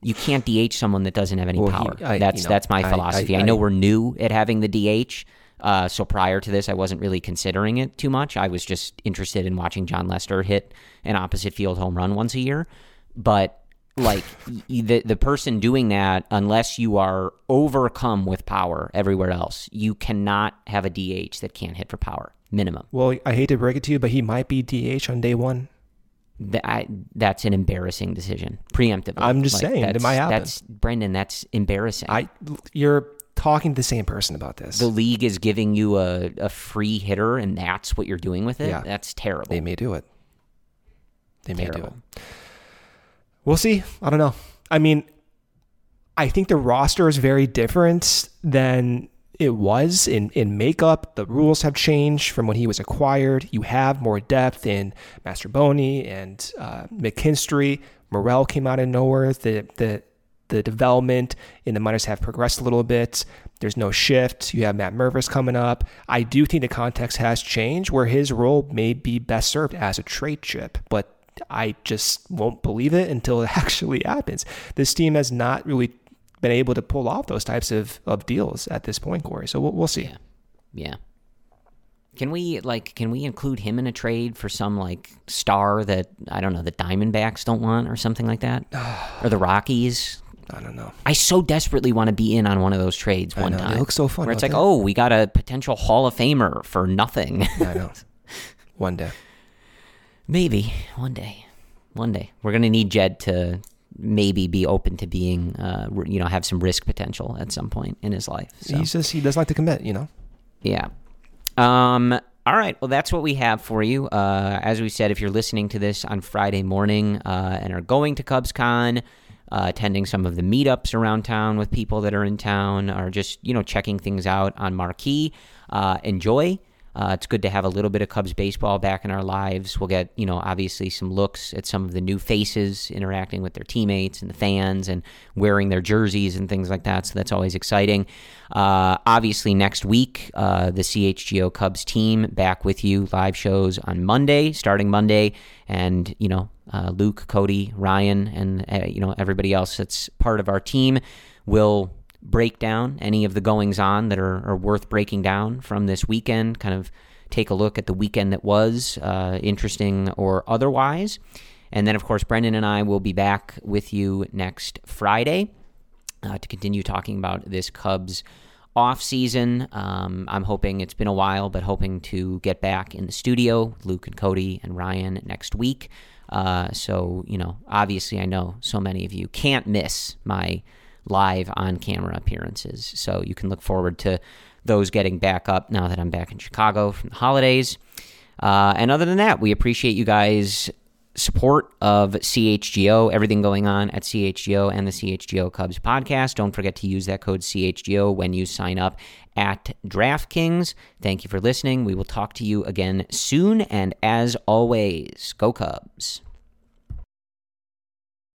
you can't DH someone that doesn't have any well, power. He, I, that's you know, that's my philosophy. I, I, I, know we're new at having the DH. Uh, so prior to this, I wasn't really considering it too much. I was just interested in watching Jon Lester hit an opposite field home run once a year. But like the the person doing that, unless you are overcome with power everywhere else, you cannot have a DH that can't hit for power minimum. Well, I hate to break it to you, but he might be DH on day one that that's an embarrassing decision preemptively. I'm just like, saying it might happen. That's Brendan. That's embarrassing. I you're talking to the same person about this. The league is giving you a, a free hitter, and that's what you're doing with it. Yeah. that's terrible. They may do it. They may terrible. do it. We'll see. I don't know. I mean, I think the roster is very different than it was in, in makeup. The rules have changed from when he was acquired. You have more depth in Mastrobuoni and uh, McKinstry. Morel came out of nowhere. The, the, the development in the minors have progressed a little bit. There's no shift. You have Matt Mervis coming up. I do think the context has changed where his role may be best served as a trade chip, but I just won't believe it until it actually happens. This team has not really been able to pull off those types of, of deals at this point, Corey. So we'll, we'll see. Yeah. yeah. Can we like can we include him in a trade for some like star that I don't know the Diamondbacks don't want or something like that, or the Rockies? I don't know. I so desperately want to be in on one of those trades one time. It looks so fun. Where it's like, oh, we got a potential Hall of Famer for nothing. I know. One day. Maybe one day. One day we're gonna need Jed to maybe be open to being, uh, you know, have some risk potential at some point in his life. So. He says he does like to commit, you know. Yeah. Um. All right. Well, that's what we have for you. Uh, as we said, if you're listening to this on Friday morning uh, and are going to CubsCon, uh, attending some of the meetups around town with people that are in town, or just you know checking things out on Marquee, uh, enjoy. Uh, it's good to have a little bit of Cubs baseball back in our lives. We'll get, you know, obviously some looks at some of the new faces interacting with their teammates and the fans and wearing their jerseys and things like that. So that's always exciting. Uh, obviously, next week, uh, the CHGO Cubs team back with you. Live shows on Monday, starting Monday. And, you know, uh, Luke, Cody, Ryan, and, uh, you know, everybody else that's part of our team will break down any of the goings on that are, are worth breaking down from this weekend, kind of take a look at the weekend that was, uh, interesting or otherwise. And then, of course, Brendan and I will be back with you next Friday uh, to continue talking about this Cubs off season. Um, I'm hoping it's been a while, but hoping to get back in the studio, Luke and Cody and Ryan next week. Uh, so, you know, obviously, I know so many of you can't miss my live on camera appearances. So you can look forward to those getting back up now that I'm back in Chicago from the holidays. Uh, and other than that, we appreciate you guys' support of CHGO, everything going on at CHGO and the CHGO Cubs podcast. Don't forget to use that code CHGO when you sign up at DraftKings. Thank you for listening. We will talk to you again soon. And as always, go Cubs.